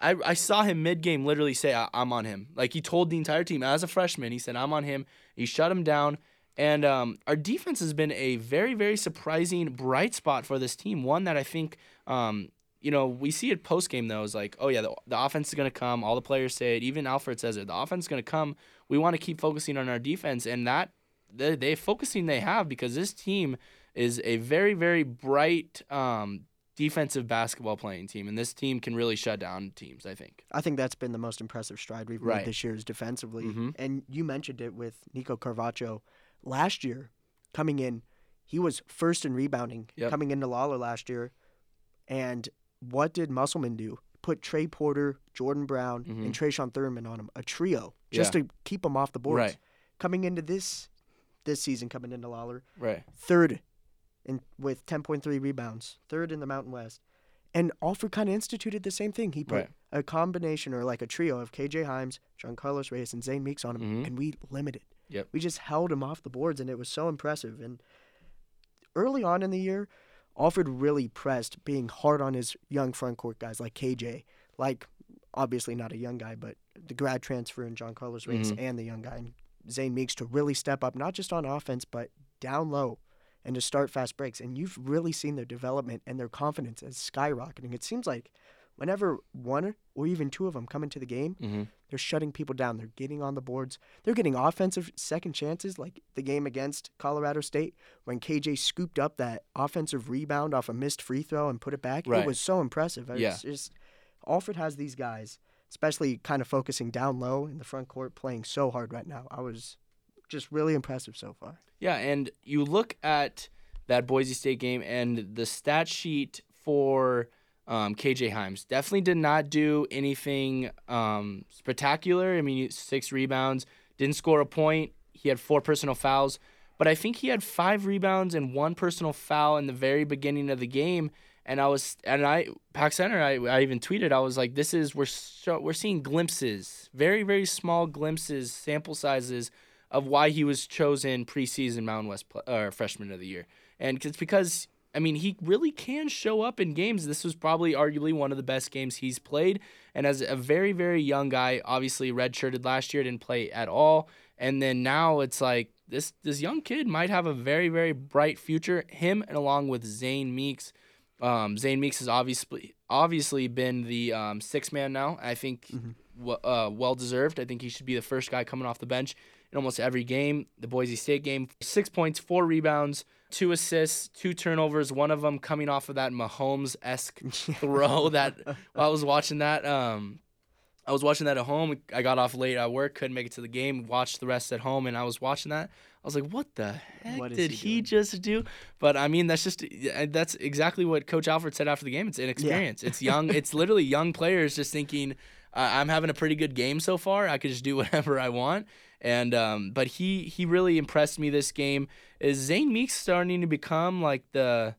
I, I saw him mid game literally say, I- I'm on him. Like he told the entire team as a freshman, he said, I'm on him. He shut him down. And um, our defense has been a very, very surprising bright spot for this team. One that I think, um, you know, we see it post game though, is like, oh yeah, the, the offense is going to come. All the players say it. Even Alford says it. The offense is going to come. We want to keep focusing on our defense. And that, they, they focusing they have because this team is a very, very bright um, defensive basketball playing team, and this team can really shut down teams. I think. I think that's been the most impressive stride we've Right. made this year is defensively. Mhm. And you mentioned it with Nico Carvacho last year coming in. He was first in rebounding Yep. coming into Lawlor last year. And what did Musselman do? Put Trey Porter, Jordan Brown, Mhm. and Tre'Shawn Thurman on him, a trio, just to keep them off the boards. Right. Coming into this this season, coming into Lawlor, Right. third in with 10.3 rebounds, third in the Mountain West. And Alford kind of instituted the same thing. He put Right. a combination or like a trio of KJ Hymes, John Carlos Reyes, and Zane Meeks on him, Mhm. and we limited. Yep. We just held him off the boards, and it was so impressive. And early on in the year, Alford really pressed, being hard on his young front court guys like KJ, like obviously not a young guy, but the grad transfer in John Carlos Reyes Mhm. and the young guy in Zane Meeks to really step up, not just on offense, but down low and to start fast breaks. And you've really seen their development and their confidence is skyrocketing. It seems like whenever one or even two of them come into the game, Mm-hmm. they're shutting people down. They're getting on the boards. They're getting offensive second chances, like the game against Colorado State when KJ scooped up that offensive rebound off a missed free throw and put it back. Right. It was so impressive. Yeah. just Alford has these guys, especially kind of focusing down low in the front court, playing so hard right now. I was just really impressive so far. Yeah, and you look at that Boise State game and the stat sheet for um, KJ Hymes definitely did not do anything um, spectacular. I mean, six rebounds, didn't score a point. He had four personal fouls, but I think he had five rebounds and one personal foul in the very beginning of the game. And I was, and I, Pack Center, I, I even tweeted, I was like, this is, we're, so, we're seeing glimpses, very, very small glimpses, sample sizes of why he was chosen preseason Mountain West uh, freshman of the year. And it's because, I mean, he really can show up in games. This was probably arguably one of the best games he's played. And as a very, very young guy, obviously redshirted last year, didn't play at all. And then now it's like this this young kid might have a very, very bright future. Him and along with Zane Meeks. Um, Zane Meeks has obviously obviously been the um, six man now. I think w- uh, well deserved. I think he should be the first guy coming off the bench in almost every game. The Boise State game, six points, four rebounds, two assists, two turnovers. One of them coming off of that Mahomes esque throw. That while I was watching that, um, I was watching that at home. I got off late at work, couldn't make it to the game. Watched the rest at home, and I was watching that. I was like, "What the heck What did he he just do?" But I mean, that's just that's exactly what Coach Alford said after the game. It's inexperience. It's young. it's literally young players just thinking, uh, "I'm having a pretty good game so far. I could just do whatever I want." And um, but he he really impressed me this game. Is Zane Meeks starting to become like the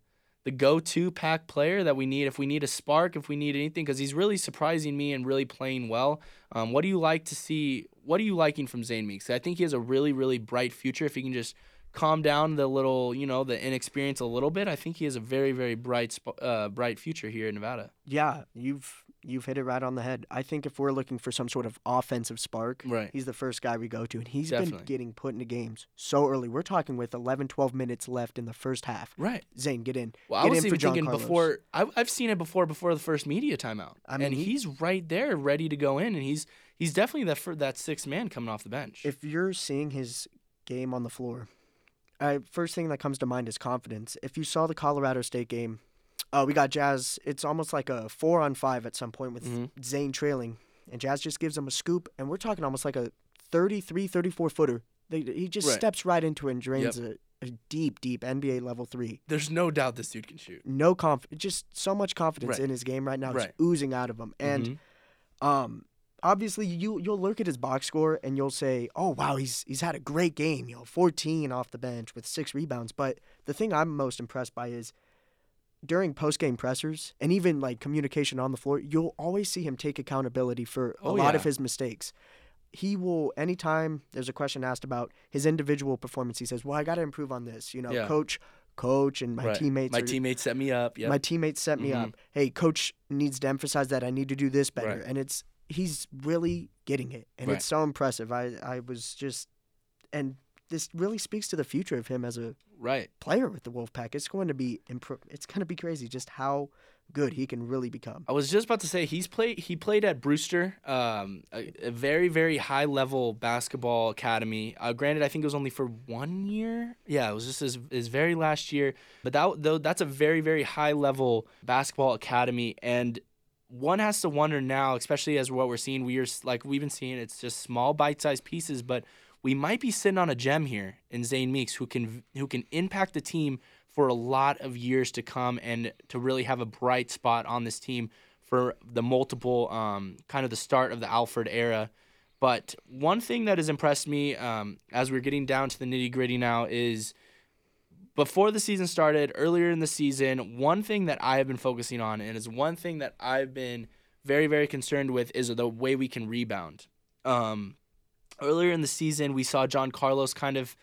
the go-to pack player that we need if we need a spark, if we need anything, because he's really surprising me and really playing well. Um, what do you like to see? What are you liking from Zane Meeks? I think he has a really, really bright future if he can just calm down the little, you know, the inexperience a little bit. I think he has a very, very bright, uh, bright future here in Nevada. Yeah, you've you've hit it right on the head. I think if we're looking for some sort of offensive spark, Right. he's the first guy we go to, and he's been getting put into games so early. We're talking with 11, 12 minutes left in the first half. Right. Zane, get in. Well, I Get was in for even thinking Carlos. before. I, I've seen it before before the first media timeout, I mean, and he- he's right there, ready to go in, and he's he's definitely that for that sixth man coming off the bench. If you're seeing his game on the floor, uh, first thing that comes to mind is confidence. If you saw the Colorado State game, uh, we got Jazz. It's almost like a four on five at some point with Mhm. Zane trailing, and Jazz just gives him a scoop, and we're talking almost like a 33, 34 footer. They, he just Right. steps right into it and drains a, a deep, deep NBA level three. There's no doubt this dude can shoot. No conf, just so much confidence Right. in his game right now, Right. just oozing out of him. And Mhm. um, obviously, you you'll look at his box score and you'll say, "Oh wow, he's he's had a great game. You know, 14 off the bench with six rebounds." But the thing I'm most impressed by is during post game pressers and even like communication on the floor, you'll always see him take accountability for a Oh, lot yeah. of his mistakes. He will anytime there's a question asked about his individual performance, he says, "Well, I got to improve on this." You know, Yeah. coach, coach, and my Right. teammates. My are, teammates set me up. Yeah. my teammates set me Mhm. up. Hey, coach needs to emphasize that I need to do this better, Right. and it's he's really getting it, and Right. it's so impressive. I I was just, and this really speaks to the future of him as a right. player with the Wolfpack. It's going to be impro- It's going to be crazy just how good he can really become. I was just about to say he's played. He played at Brewster, um, a, a very very high level basketball academy. Uh, granted, I think it was only for one year. Yeah, it was just his, his very last year. But that though that's a very very high level basketball academy, and one has to wonder now, especially as what we're seeing. We are like we've been seeing. It's just small bite sized pieces, but we might be sitting on a gem here in Zane Meeks, who can who can impact the team for a lot of years to come and to really have a bright spot on this team for the multiple um, kind of the start of the Alford era. But one thing that has impressed me um, as we're getting down to the nitty gritty now is before the season started, earlier in the season, one thing that I have been focusing on and is one thing that I've been very, very concerned with is the way we can rebound. Um, earlier in the season, we saw John Carlos kind of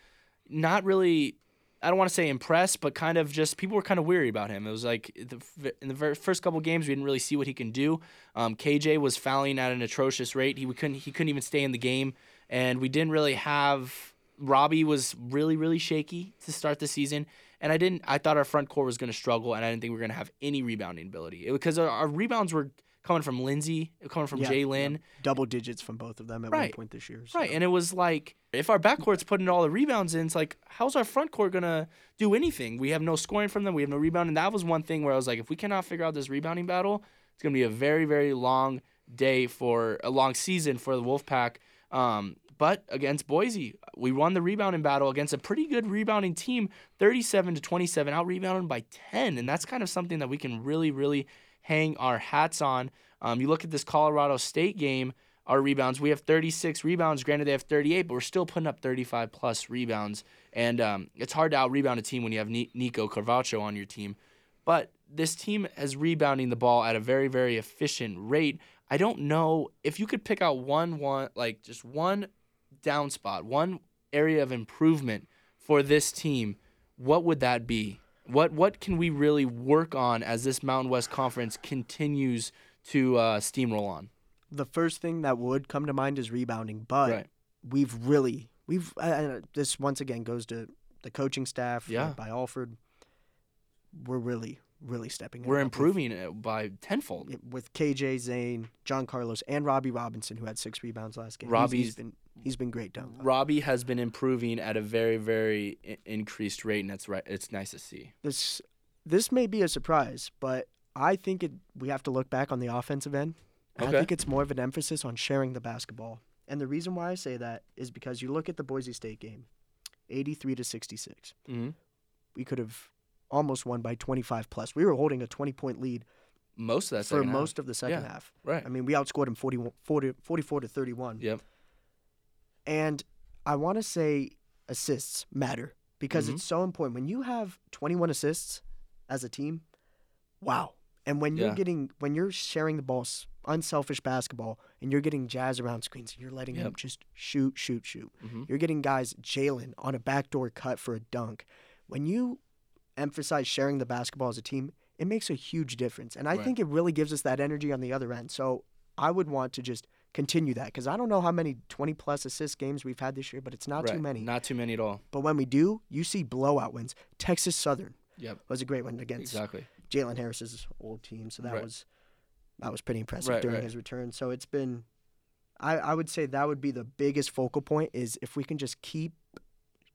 not really I don't want to say impressed, but kind of just people were kind of weary about him. It was like the, in the first couple games, we didn't really see what he can do. Um, KJ was fouling at an atrocious rate. He couldn't he couldn't even stay in the game, and we didn't really have. Robbie was really really shaky to start the season, and I didn't. I thought our front court was going to struggle, and I didn't think we were going to have any rebounding ability because our, our rebounds were coming from Lindsey, coming from Yeah, Jay yeah. Double digits from both of them at one point this year. so- Right, and it was like if our backcourt's putting all the rebounds in, it's like how's our front court gonna do anything? We have no scoring from them. We have no rebound, and that was one thing where I was like, if we cannot figure out this rebounding battle, it's gonna be a very very long day for a long season for the Wolfpack. Um, but against Boise, we won the rebounding battle against a pretty good rebounding team, 37 to 27, out rebounded by 10, and that's kind of something that we can really really hang our hats on. Um, you look at this Colorado State game our rebounds. We have 36 rebounds. Granted, they have 38, but we're still putting up 35 plus rebounds. And um, it's hard to out rebound a team when you have Nico Carvacho on your team. But this team is rebounding the ball at a very, very efficient rate. I don't know if you could pick out one, one like just one down spot, one area of improvement for this team. What would that be? What what can we really work on as this Mountain West Conference continues to uh, steamroll on? the first thing that would come to mind is rebounding, but Right. we've really we've uh, uh, this once again goes to the coaching staff Yeah. led by Alford. We're really really stepping. We're up with- improving it by tenfold. with KJ Zane, John Carlos, and Robbie Robinson, who had six rebounds last game. He's- Robbie's- he's been he's been great down. low. Robbie has been improving at a very, very I- increased rate, and that's right. It's nice to see. This this may be a surprise, but I think it we have to look back on the offensive end. Okay. I think it's more of an emphasis on sharing the basketball. And the reason why I say that is because you look at the Boise State game, 83 to 66. Mm-hmm. We could have almost won by 25 plus. We were holding a 20 point lead Most of that for second half. most of the second Yeah. half. right. I mean, we outscored them 40, 40, 44 to 31. Yep. And I want to say assists matter because Mhm. it's so important. When you have 21 assists as a team, wow. And when you're getting, when you're sharing the ball, unselfish basketball, and you're getting Jazz around screens, and you're letting them Yep. just shoot, shoot, shoot. Mm-hmm. You're getting guys, Jalen, on a backdoor cut for a dunk. When you emphasize sharing the basketball as a team, it makes a huge difference. And I Right. think it really gives us that energy on the other end. So I would want to just continue that because I don't know how many 20 plus assist games we've had this year, but it's not right. too many. Not too many at all. but when we do, you see blowout wins. Texas Southern Yep. was a great one against Exactly. Jalen Harris's old team. So that Right. was that was pretty impressive Right, during his return. So it's been I, I would say that would be the biggest focal point is if we can just keep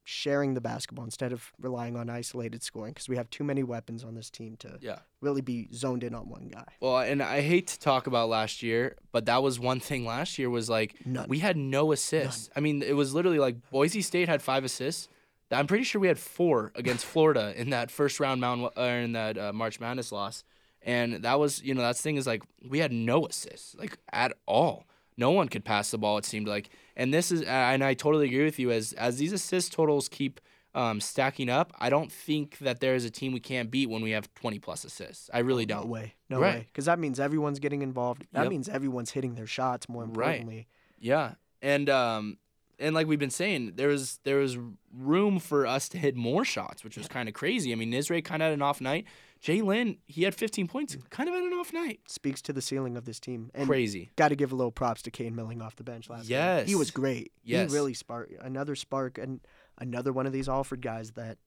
sharing the basketball instead of relying on isolated scoring because we have too many weapons on this team to Yeah. really be zoned in on one guy. Well, and I hate to talk about last year, but that was one thing last year was like None. we had no assists. I mean, it was literally like Boise State had five assists. I'm pretty sure we had four against Florida in that first round Mount uh, in that uh, March Madness loss, and that was you know that's the thing is like we had no assists like at all. No one could pass the ball. It seemed like, and this is and I totally agree with you as as these assist totals keep um, stacking up, I don't think that there is a team we can't beat when we have 20 plus assists. I really don't. No way. No Right. way. Because that means everyone's getting involved. That Yep. means everyone's hitting their shots. More Right. importantly, Yeah, and um, and like we've been saying, there was there was room for us to hit more shots, which was kind of crazy. I mean, Nisre kind of had an off night. Jalen, he had 15 points, kind of had an off night. speaks to the ceiling of this team. And Crazy. got to give a little props to Kane Milling off the bench last. Yes. he was great. Yes. he really sparked another spark and another one of these Alford guys that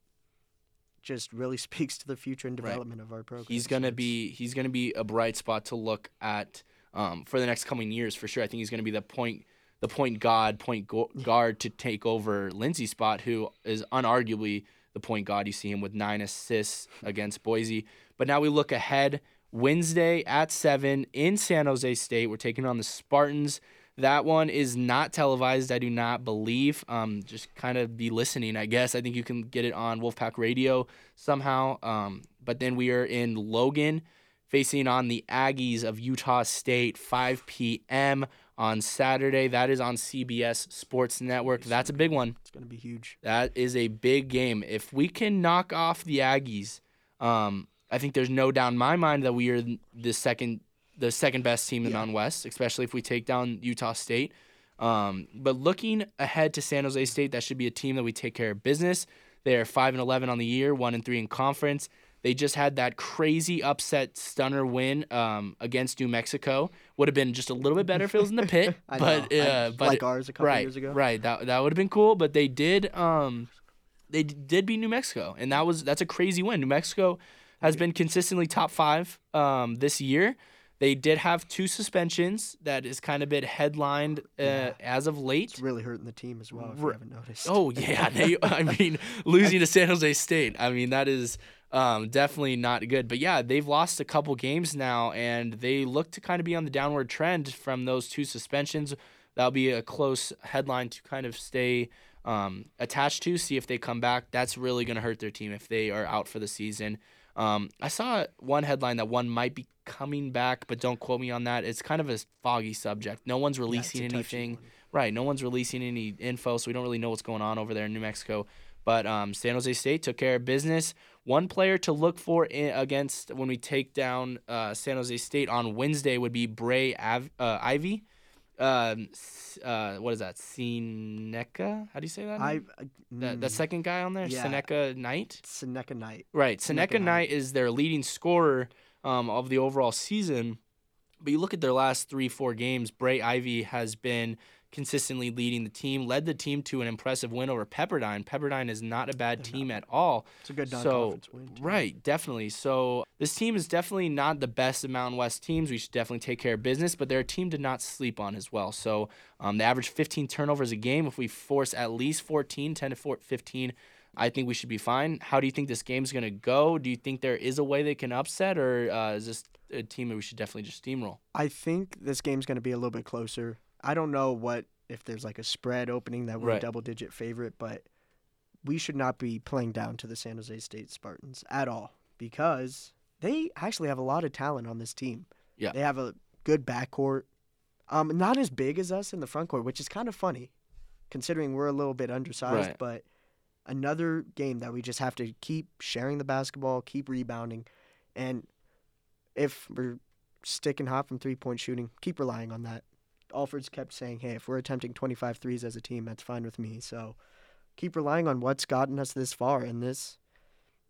just really speaks to the future and Right. development of our program. He's gonna be he's gonna be a bright spot to look at um, for the next coming years for sure. I think he's gonna be the point the point god point go- guard to take over Lindsey's spot, who is unarguably the point god. You see him with nine assists against Boise. But now we look ahead. Wednesday at seven in San Jose State. We're taking on the Spartans. That one is not televised, I do not believe. Um, just kind of be listening, I guess. I think you can get it on Wolfpack Radio somehow. Um, but then we are in Logan facing on the Aggies of Utah State, 5 p.m. on Saturday. That is on CBS Sports Network. That's a big one. It's gonna be huge. That is a big game. If we can knock off the Aggies, um, I think there's no doubt in my mind that we are the second the second best team in the Mountain West, especially if we take down Utah State. Um, but looking ahead to San Jose State, that should be a team that we take care of business. They are five and eleven on the year, one and three in conference. They just had that crazy upset stunner win um, against New Mexico. Would have been just a little bit better if it was in the pit, I but uh, but like ours a couple right, years ago. Right, that that would have been cool, but they did um they did beat New Mexico, and that was that's a crazy win. New Mexico has been consistently top five um this year. They did have two suspensions that is kind of been headlined uh, Yeah. as of late. It's really hurting the team as well. If you haven't noticed. Oh yeah, they, I mean losing to San Jose State. I mean that is um, definitely not good. But yeah, they've lost a couple games now, and they look to kind of be on the downward trend from those two suspensions. That'll be a close headline to kind of stay um, attached to. See if they come back. That's really going to hurt their team if they are out for the season. Um, I saw one headline that one might be coming back, but don't quote me on that. It's kind of a foggy subject. No one's Yeah, releasing touchy anything. Right. No one's releasing any info, so we don't really know what's going on over there in New Mexico. But um, San Jose State took care of business. One player to look for in, against when we take down uh, San Jose State on Wednesday would be Brae Av- uh, Ivey. Um, uh, what is that? Seneca? How do you say that? I, name? I that, mm, second guy on there, yeah. Seneca Knight. Seneca Knight. Right. Seneca Seneca Knight. Knight is their leading scorer um, of the overall season. But you look at their last three, four games, Brae Ivey has been consistently leading the team, led the team to an impressive win over Pepperdine. Pepperdine is not a bad They're team not at all. It's a good So, non-conference win. too. Right, definitely. So this team is definitely not the best of Mountain West teams. We should definitely take care of business, but they're a team to not sleep on as well. So um, they average 15 turnovers a game. If we force at least 14, 10 to 4, 15, I think we should be fine. How do you think this game's going to go? Do you think there is a way they can upset, or uh, is this a team that we should definitely just steamroll? I think this game's going to be a little bit closer. I don't know what if there's like a spread opening that we're Right. a double digit favorite, but we should not be playing down to the San Jose State Spartans at all because they actually have a lot of talent on this team. Yeah. They have a good backcourt. Um not as big as us in the front court, which is kind of funny considering we're a little bit undersized, Right. but another game that we just have to keep sharing the basketball, keep rebounding, and if we're sticking hot from three point shooting, keep relying on that. Alford's kept saying, hey, if we're attempting 25 threes as a team, that's fine with me. So keep relying on what's gotten us this far, and this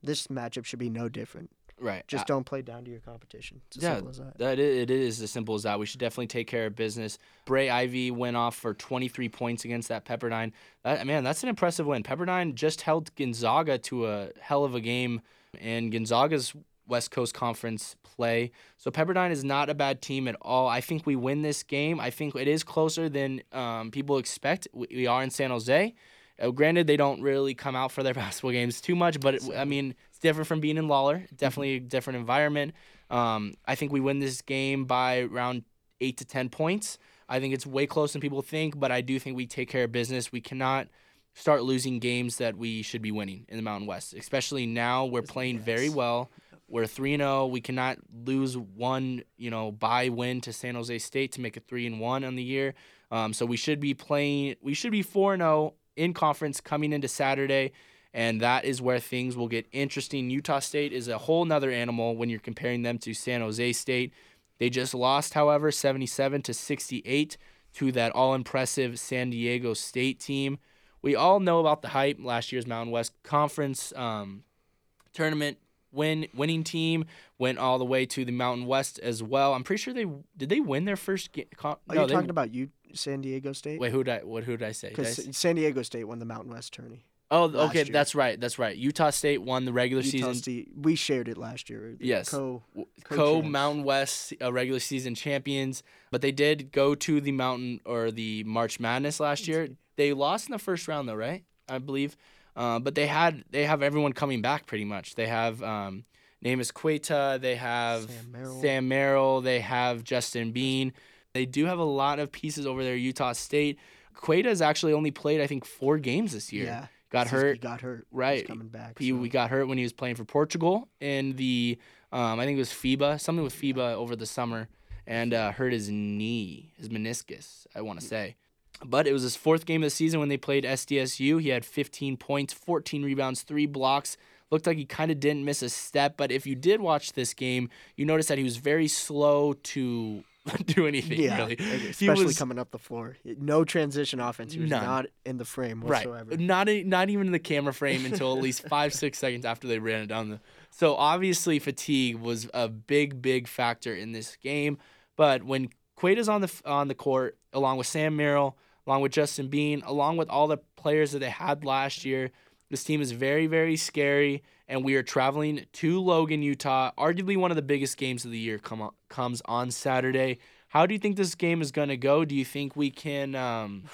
this matchup should be no different. Right. Just don't play down to your competition. It's as Yeah, simple as that. That i- it is as simple as that. We should definitely take care of business. Brae Ivey went off for 23 points against that Pepperdine. That, man, that's an impressive win. Pepperdine just held Gonzaga to a hell of a game and Gonzaga's West Coast Conference play. So Pepperdine is not a bad team at all. I think we win this game. I think it is closer than um, people expect. We, we are in San Jose. Uh, granted, they don't really come out for their basketball games too much, but it, I mean, it's different from being in Lawlor. Definitely a different environment. Um, I think we win this game by around eight to ten points. I think it's way closer than people think, but I do think we take care of business. We cannot start losing games that we should be winning in the Mountain West, especially now we're playing very well. We're 3 0. We cannot lose one, you know, by win to San Jose State to make a 3 and 1 on the year. Um, so we should be playing, we should be 4 0 in conference coming into Saturday. And that is where things will get interesting. Utah State is a whole nother animal when you're comparing them to San Jose State. They just lost, however, 77 to 68 to that all impressive San Diego State team. We all know about the hype last year's Mountain West Conference um, tournament win winning team went all the way to the Mountain West as well. I'm pretty sure they did they win their first game. Are no, you talking about you San Diego State? Wait, who did I what who did I say? Because San Diego State won the Mountain West tourney. Oh, okay, year. that's right. That's right. Utah State won the regular Utah season. State, we shared it last year. Yes. Co, co, co Mountain West uh, regular season champions, but they did go to the Mountain or the March Madness last year. They lost in the first round though, right? I believe. Uh, but they had they have everyone coming back pretty much. They have um, is Queta, they have Sam Merrill. Sam Merrill, they have Justin Bean. They do have a lot of pieces over there. Utah State. Queta has actually only played I think four games this year. Yeah got hurt. Got hurt. Right. He's coming back. He so. we got hurt when he was playing for Portugal in the um, I think it was FIBA, something with FIBA yeah. over the summer, and uh, hurt his knee, his meniscus, I want to say. But it was his fourth game of the season when they played SDSU. He had 15 points, 14 rebounds, three blocks. Looked like he kind of didn't miss a step. But if you did watch this game, you noticed that he was very slow to do anything yeah, really. Especially was, coming up the floor. No transition offense. He was none. not in the frame whatsoever. Right. Not a, not even in the camera frame until at least five, six seconds after they ran it down the so obviously fatigue was a big, big factor in this game. But when Queta's on the on the court, along with Sam Merrill, along with Justin Bean, along with all the players that they had last year, this team is very, very scary, and we are traveling to Logan, Utah. Arguably one of the biggest games of the year come on, comes on Saturday. How do you think this game is going to go? Do you think we can? Um,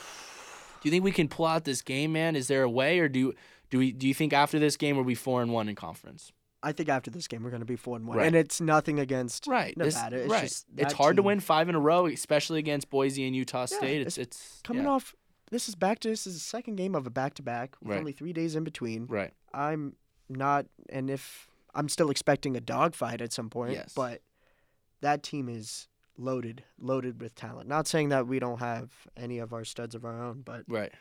do you think we can pull out this game, man? Is there a way, or do do we? Do you think after this game we'll be four and one in conference? I think after this game we're going to be four and one, right. and it's nothing against right. Nevada. It's right. it's hard team. to win five in a row, especially against Boise and Utah State. Yeah, it's, it's, it's coming yeah. off this is back to this is the second game of a back to back with Right. only three days in between. Right. I'm not, and if I'm still expecting a dogfight at some point, Yes. but that team is loaded, loaded with talent. Not saying that we don't have any of our studs of our own, but Right.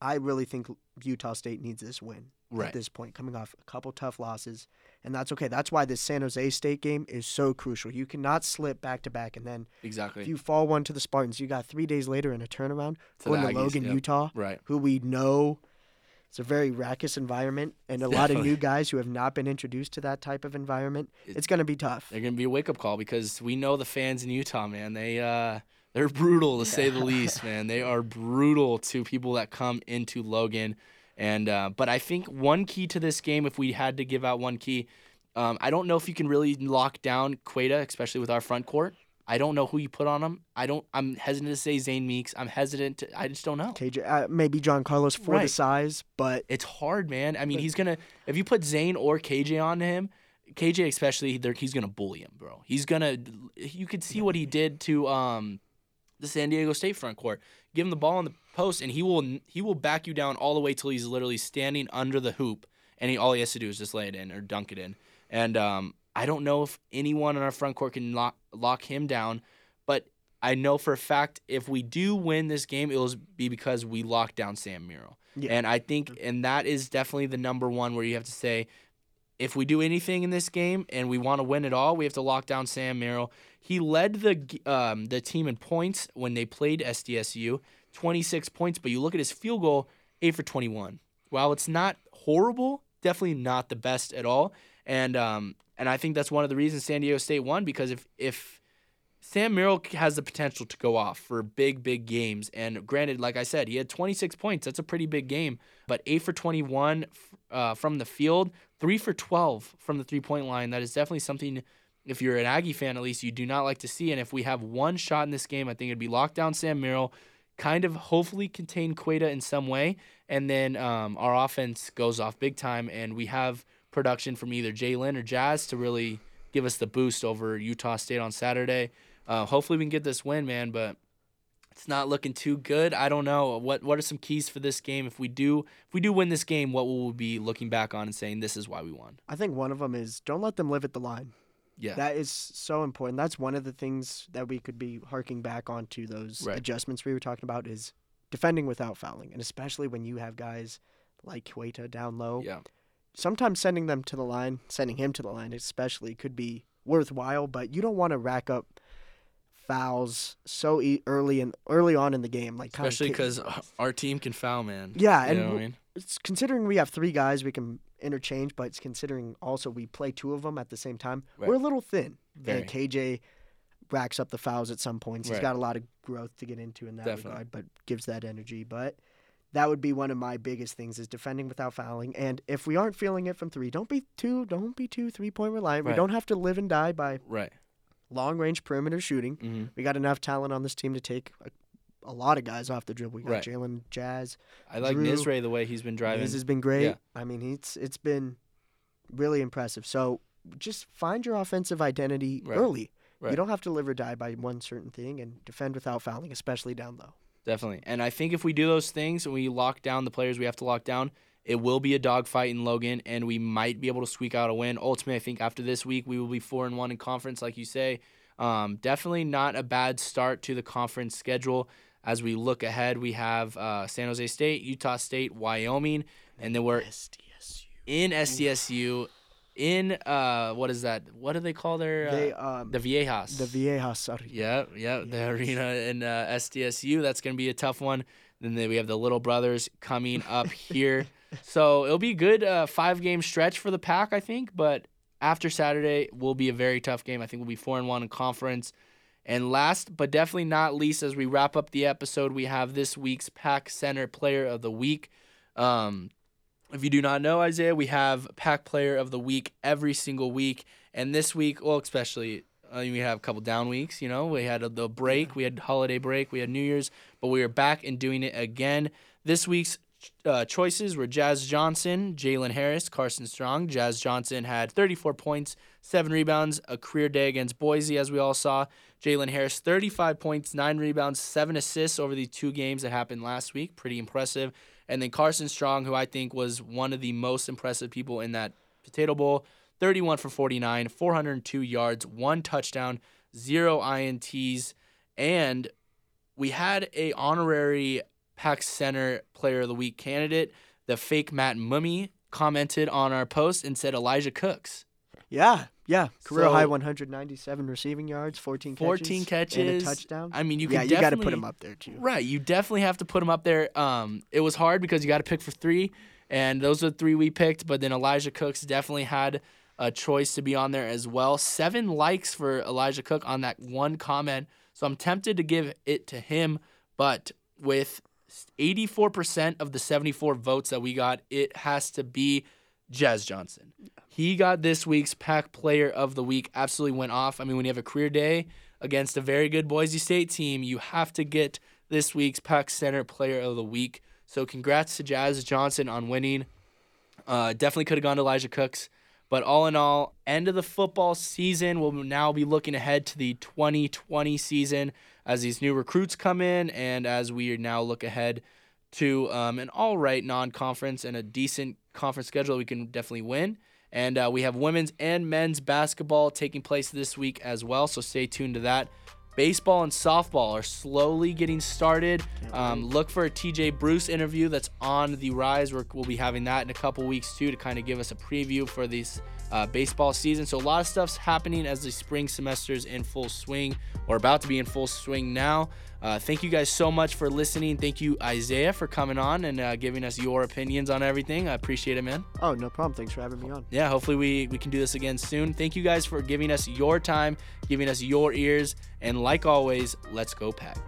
I really think Utah State needs this win Right. at this point, coming off a couple tough losses, and that's okay. That's why this San Jose State game is so crucial. You cannot slip back to back, and then Exactly. if you fall one to the Spartans, you got three days later in a turnaround To going the to Logan, yep. Utah, right. who we know it's a very raucous environment, and a lot of new guys who have not been introduced to that type of environment. It- It's going to be tough. They're gonna be a wake up call because we know the fans in Utah, man. They uh they're brutal to say the least, man. They are brutal to people that come into Logan. And uh, but I think one key to this game, if we had to give out one key, um, I don't know if you can really lock down Queta, especially with our front court. I don't know who you put on him. I don't. I'm hesitant to say Zane Meeks. I'm hesitant. To, I just don't know. KJ, uh, maybe John Carlos for the size, but It's hard, man. I mean, he's gonna if you put Zane or KJ on him, KJ especially, he's gonna bully him, bro. He's gonna. You could see what he did to um, the San Diego State front court. Give him the ball in the post, and he will he will back you down all the way till he's literally standing under the hoop, and he, all he has to do is just lay it in or dunk it in. And um, I don't know if anyone in our front court can lock lock him down, but I know for a fact if we do win this game, it'll be because we locked down Sam Merrill. Yeah. And I think, and that is definitely the number one where you have to say, if we do anything in this game and we want to win it all, we have to lock down Sam Merrill. He led the um, the team in points when they played SDSU, 26 points. But you look at his field goal, eight for 21. While it's not horrible, definitely not the best at all. And um, and I think that's one of the reasons San Diego State won because if if Sam Merrill has the potential to go off for big, big games. And granted, like I said, he had 26 points. That's a pretty big game. But 8 for 21 uh, from the field, 3 for 12 from the three point line. That is definitely something, if you're an Aggie fan at least, you do not like to see. And if we have one shot in this game, I think it'd be lockdown Sam Merrill, kind of hopefully contain Queta in some way. And then um, our offense goes off big time. And we have production from either Jalen or Jazz to really give us the boost over Utah State on Saturday. Uh, hopefully we can get this win, man. But it's not looking too good. I don't know what what are some keys for this game. If we do if we do win this game, what will we be looking back on and saying this is why we won? I think one of them is don't let them live at the line. Yeah, That is so important. That's one of the things that we could be harking back onto those Right. adjustments we were talking about is defending without fouling, and especially when you have guys like Queta down low. Yeah. Sometimes sending them to the line, sending him to the line especially, could be worthwhile, but you don't want to rack up fouls so e- early and early on in the game, like Especially because our team can foul, man. Yeah, You and know what I w- mean? it's considering we have three guys we can interchange, but it's considering also we play two of them at the same time. Right. We're a little thin. Very. And KJ racks up the fouls at some points. He's got a lot of growth to get into in that Definitely. regard, but gives that energy. But that would be one of my biggest things is defending without fouling. And if we aren't feeling it from three, don't be too don't be too three point reliant. We don't have to live and die by Right. Long range perimeter shooting. hmm We got enough talent on this team to take a, a lot of guys off the dribble. We got Right. Jalen Jazz. I like Drew- Nisre the way he's been driving. His has been great. Yeah. I mean, it's it's been really impressive. So just find your offensive identity Right. early. Right. You don't have to live or die by one certain thing, and defend without fouling, especially down low. Definitely. And I think if we do those things and we lock down the players we have to lock down, it will be a dogfight in Logan, and we might be able to squeak out a win. Ultimately, I think after this week, we will be four and one in conference, like you say. Um, definitely not a bad start to the conference schedule. As we look ahead, we have uh, San Jose State, Utah State, Wyoming, and then we're SDSU. in SDSU. In uh, what is that? What do they call their uh, They um the Viejas? the Viejas are Yeah, yeah, the arena in uh, SDSU. That's going to be a tough one. Then we have the Little Brothers coming up here. So it'll be a good uh, five game stretch for the pack, I think. But after Saturday will be a very tough game. I think we'll be four and one in conference. And last but definitely not least, as we wrap up the episode, we have this week's Pack Center Player of the Week. Um, if you do not know Isaiah, we have Pack Player of the Week every single week, and this week, well, especially uh, we have a couple down weeks. You know, we had a, the break, we had holiday break, we had New Year's, but we are back and doing it again. This week's uh, choices were Jazz Johnson, Jalen Harris, Carson Strong. Jazz Johnson had 34 points, seven rebounds, a career day against Boise, as we all saw. Jalen Harris, 35 points, nine rebounds, seven assists over the two games that happened last week. Pretty impressive. And then Carson Strong, who I think was one of the most impressive people in that Potato Bowl, 31 for 49, 402 yards, one touchdown, zero INTs, and we had a honorary Pack Center Player of the Week candidate. The fake Matt Mumme commented on our post and said Elijah Cooks. Yeah, yeah. Career So- high 197 receiving yards, 14 catches, 14 and a touchdown. I mean, you yeah, you got to put him up there too. Right, you definitely have to put him up there. Um, it was hard because you got to pick for three, and those are the three we picked. But then Elijah Cooks definitely had a choice to be on there as well. Seven likes for Elijah Cook on that one comment, so I'm tempted to give it to him. But with 84% of the 74 votes that we got, it has to be Jazz Johnson. He got this week's Pack Player of the Week. Absolutely went off. I mean, when you have a career day against a very good Boise State team, you have to get this week's Pack Center Player of the Week. So, congrats to Jazz Johnson on winning. Uh, definitely could have gone to Elijah Cooks. But all in all, end of the football season. We'll now be looking ahead to the 2020 season as these new recruits come in and as we now look ahead to um, an all right non conference and a decent conference schedule we can definitely win. And uh, we have women's and men's basketball taking place this week as well. So stay tuned to that. Baseball and softball are slowly getting started. Um, look for a TJ Bruce interview that's on the rise. We're, we'll be having that in a couple weeks too to kind of give us a preview for this uh, baseball season. So a lot of stuff's happening as the spring semester is in full swing or about to be in full swing now. Uh, thank you guys so much for listening. Thank you, Isaiah, for coming on and uh, giving us your opinions on everything. I appreciate it, man. Oh, no problem. Thanks for having me on. Yeah, hopefully we, we can do this again soon. Thank you guys for giving us your time, giving us your ears, and like always, let's go pack.